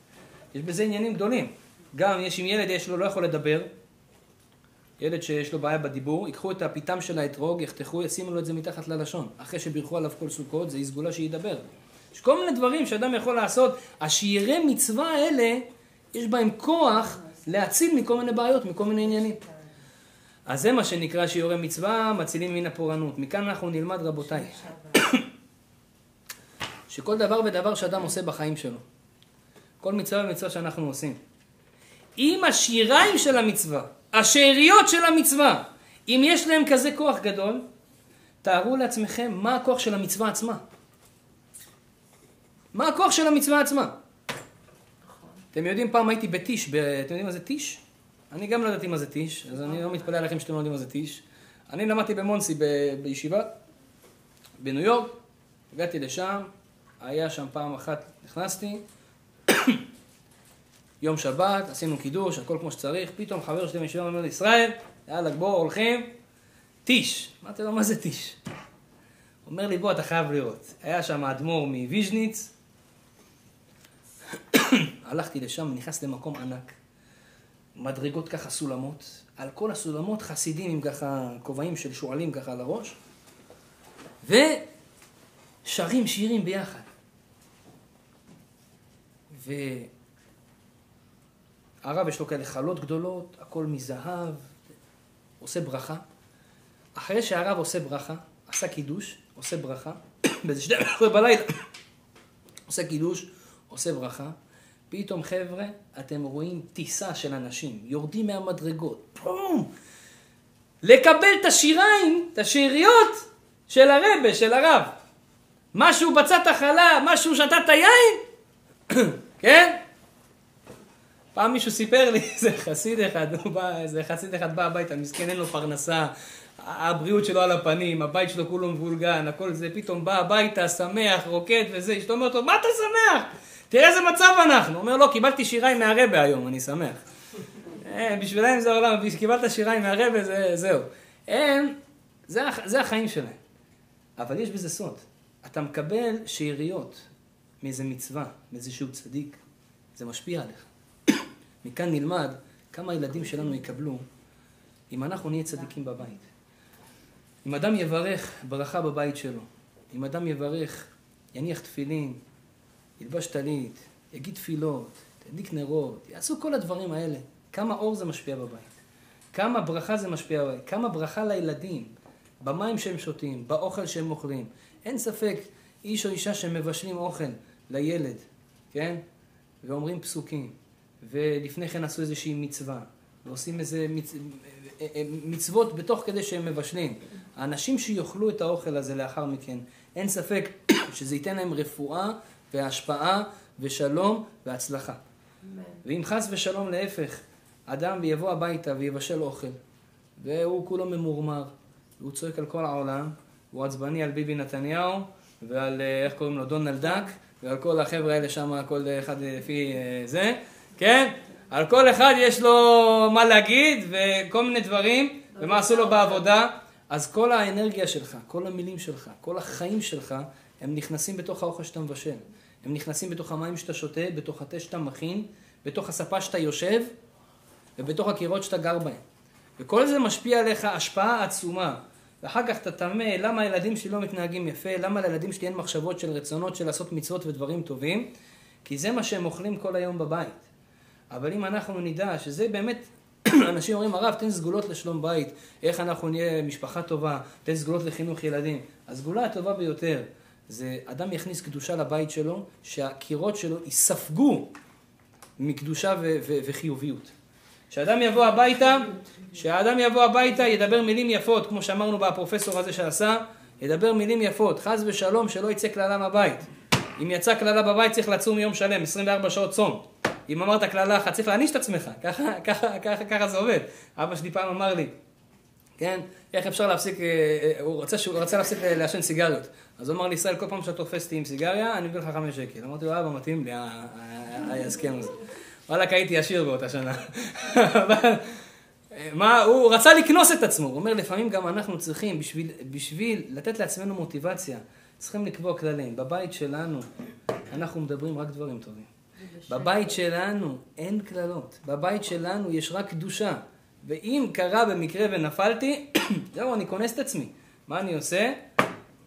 יש בזה עניינים גדולים. גם יש אם ילד יש לו, לא יכול לדבר, ילד שיש לו בעיה בדיבור, ייקחו את הפיתם של האתרוג, יחתכו, ישימו לו את זה מתחת ללשון. אחרי שבירכו עליו כל סוכות, זה סגולה שידבר. יש כל מיני דברים שאדם יכול לעשות. השיעורי מצווה האלה, יש בהם כוח להציל מכל מיני בעיות, מכל מיני עניינים. אז זה מה שנקרא שיעורי מצווה, מצילים מן הפורענות. מכאן אנחנו נלמד, רבותיי, שכל דבר ודבר שאדם עושה בחיים שלו, כל מצווה ומצווה שאנחנו עושים, אם השיריים של המצווה, השאריות של המצווה, אם יש להם כזה כוח גדול, תארו לעצמכם מה הכוח של המצווה עצמה. מה הכוח של המצווה עצמה? אתם יודעים, פעם הייתי בטיש, ב... אתם יודעים מה זה טיש? אני גם לא ידעתי מה זה טיש, אז אני לא מתפלא עליכם שאתם לא יודעים מה זה טיש. אני למדתי במונסי ב... בישיבה, בניו יורק, הגעתי לשם, היה שם פעם אחת, נכנסתי, יום שבת, עשינו קידוש, הכל כמו שצריך, פתאום חבר שלי בישיבה אומר לי, ישראל, יאללה, בוא, הולכים, טיש. אמרתי לו, מה זה טיש? אומר לי, בוא, אתה חייב לראות. היה שם האדמו"ר מוויז'ניץ, הלכתי לשם, נכנס למקום ענק, מדרגות ככה סולמות, על כל הסולמות חסידים עם ככה כובעים של שועלים ככה על הראש, ושרים שירים ביחד. והרב יש לו כאלה חלות גדולות, הכל מזהב, עושה ברכה. אחרי שהרב עושה ברכה, עשה קידוש, עושה ברכה, באיזה 12 בלילה, עושה קידוש, עושה ברכה, פתאום חבר'ה, אתם רואים טיסה של אנשים, יורדים מהמדרגות, פום! לקבל את השיריים, את השאריות של הרבה, של הרב. משהו בצד החלה, משהו שתה את היין, כן? פעם מישהו סיפר לי, איזה חסיד אחד, הוא בא, איזה חסיד אחד בא הביתה, מסכן, אין לו פרנסה, הבריאות שלו על הפנים, הבית שלו כולו מבולגן, הכל זה, פתאום בא הביתה, שמח, רוקד וזה, אשתו אומרת לו, מה אתה שמח? תראה איזה מצב אנחנו. אומר, לא, קיבלתי שיריים מהרבה היום, אני שמח. אה, בשבילם זה העולם, קיבלת שיריים מהרבה, זה, זהו. הם, זה, זה החיים שלהם. אבל יש בזה סוד. אתה מקבל שאריות מאיזה מצווה, מאיזשהו צדיק, זה משפיע עליך. מכאן נלמד כמה הילדים שלנו יקבלו אם אנחנו נהיה צדיקים בבית. אם אדם יברך ברכה בבית שלו, אם אדם יברך, יניח תפילין, ילבש טלית, יגיד תפילות, תדליק נרות, יעשו כל הדברים האלה. כמה אור זה משפיע בבית. כמה ברכה זה משפיע בבית. כמה ברכה לילדים, במים שהם שותים, באוכל שהם אוכלים. אין ספק, איש או אישה שמבשלים אוכל לילד, כן? ואומרים פסוקים, ולפני כן עשו איזושהי מצווה, ועושים איזה מצ... מצוות בתוך כדי שהם מבשלים. האנשים שיאכלו את האוכל הזה לאחר מכן, אין ספק שזה ייתן להם רפואה והשפעה ושלום והצלחה. ואם חס ושלום להפך, אדם יבוא הביתה ויבשל אוכל, והוא כולו ממורמר, והוא צועק על כל העולם, הוא עצבני על ביבי נתניהו, ועל, אה, איך קוראים לו, דונלד דאק, ועל כל החבר'ה האלה שם, כל אחד לפי אה, זה, כן? על כל אחד יש לו מה להגיד, וכל מיני דברים, ומה עשו לו בעבודה. אז כל האנרגיה שלך, כל המילים שלך, כל החיים שלך, הם נכנסים בתוך האוכל שאתה מבשל. הם נכנסים בתוך המים שאתה שותה, בתוך התה שאתה מכין, בתוך הספה שאתה יושב, ובתוך הקירות שאתה גר בהם. וכל זה משפיע עליך השפעה עצומה. ואחר כך אתה תמה למה הילדים שלי לא מתנהגים יפה, למה לילדים שלי אין מחשבות של רצונות של לעשות מצוות ודברים טובים, כי זה מה שהם אוכלים כל היום בבית. אבל אם אנחנו נדע שזה באמת, אנשים אומרים, הרב, תן סגולות לשלום בית, איך אנחנו נהיה משפחה טובה, תן סגולות לחינוך ילדים. הסגולה הטובה ביותר זה אדם יכניס קדושה לבית שלו, שהקירות שלו יספגו מקדושה ו- ו- וחיוביות. כשאדם יבוא הביתה, כשהאדם יבוא הביתה ידבר מילים יפות, כמו שאמרנו בפרופסור הזה שעשה, ידבר מילים יפות, חס ושלום שלא יצא קללה מהבית. אם יצא קללה בבית צריך לצום יום שלם, 24 שעות צום. אם אמרת קללה אחת צריך להעניש את עצמך, ככה, ככה, ככה, ככה זה עובד. אבא שלי פעם אמר לי, כן, איך אפשר להפסיק, אה, אה, הוא רצה, הוא רצה להפסיק לעשן סיגריות. אז הוא אמר לי, ישראל, כל פעם שאתה תופס אותי עם סיגריה, אני מביא לך חמש שקל. אמרתי לו, אבא, מתאים לי ההסכם הזה. וואלכ, הייתי עשיר באותה שנה. אבל, מה, הוא רצה לקנוס את עצמו. הוא אומר, לפעמים גם אנחנו צריכים, בשביל, בשביל לתת לעצמנו מוטיבציה, צריכים לקבוע כללים. בבית שלנו, אנחנו מדברים רק דברים טובים. בבית שלנו אין קללות. בבית שלנו יש רק קדושה. ואם קרה במקרה ונפלתי, זהו, אני כונס את עצמי. מה אני עושה?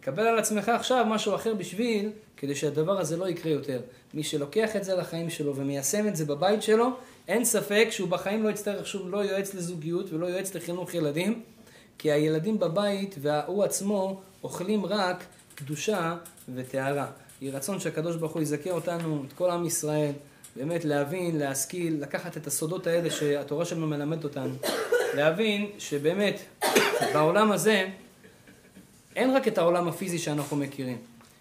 קבל על עצמך עכשיו משהו אחר בשביל, כדי שהדבר הזה לא יקרה יותר. מי שלוקח את זה לחיים שלו ומיישם את זה בבית שלו, אין ספק שהוא בחיים לא יצטרך שום, לא יועץ לזוגיות ולא יועץ לחינוך ילדים, כי הילדים בבית והוא עצמו אוכלים רק קדושה וטהרה. יהי רצון שהקדוש ברוך הוא יזכה אותנו, את כל עם ישראל, באמת להבין, להשכיל, לקחת את הסודות האלה שהתורה שלנו מלמדת אותנו, להבין שבאמת בעולם הזה אין רק את העולם הפיזי שאנחנו מכירים.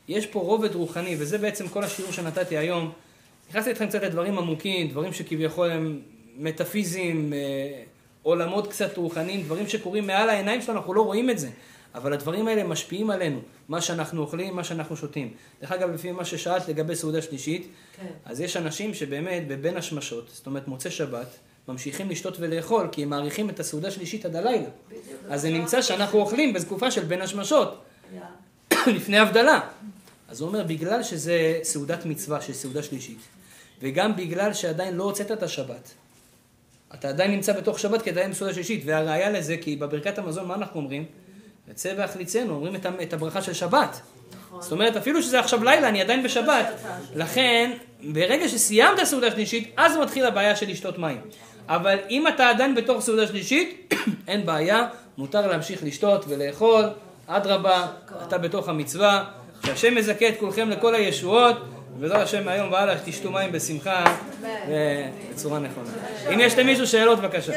יש פה רובד רוחני, וזה בעצם כל השיעור שנתתי היום. נכנסתי איתכם קצת לדברים עמוקים, דברים שכביכול הם מטאפיזיים, אה, עולמות קצת רוחניים, דברים שקורים מעל העיניים שלנו, אנחנו לא רואים את זה. אבל הדברים האלה משפיעים עלינו, מה שאנחנו אוכלים, מה שאנחנו שותים. דרך אגב, לפי מה ששאלת לגבי סעודה שלישית, כן. אז יש אנשים שבאמת בבין השמשות, זאת אומרת מוצאי שבת, ממשיכים לשתות ולאכול, כי הם מעריכים את הסעודה השלישית עד הלילה. בדיוק. אז זה נמצא שאנחנו אוכלים בתקופה של בין השמשות. לפני הבדלה. אז הוא אומר, בגלל שזה סעודת מצווה, של סעודה שלישית, וגם בגלל שעדיין לא הוצאת את השבת, אתה עדיין נמצא בתוך שבת כי עדיין בסעודה שלישית, והראיה לזה, כי בברכת המזון, מה אנחנו אומרים? יצא והחליצנו, אומרים את את הברכה של שבת. נכון. זאת אומרת, אפילו שזה עכשיו לילה, אני עדיין בשבת. לכן, ברגע שסיימת סעודה שלישית, אז מתחיל הבעיה של לשתות מים. אבל אם אתה עדיין בתוך סעודה שלישית, אין בעיה, מותר להמשיך לשתות ולאכול, אדרבה, אתה בתוך המצווה, שהשם יזכה את כולכם לכל הישועות, ובעזרת השם מהיום והלאה תשתו מים בשמחה ובצורה נכונה. אם יש למישהו שאלות, בבקשה.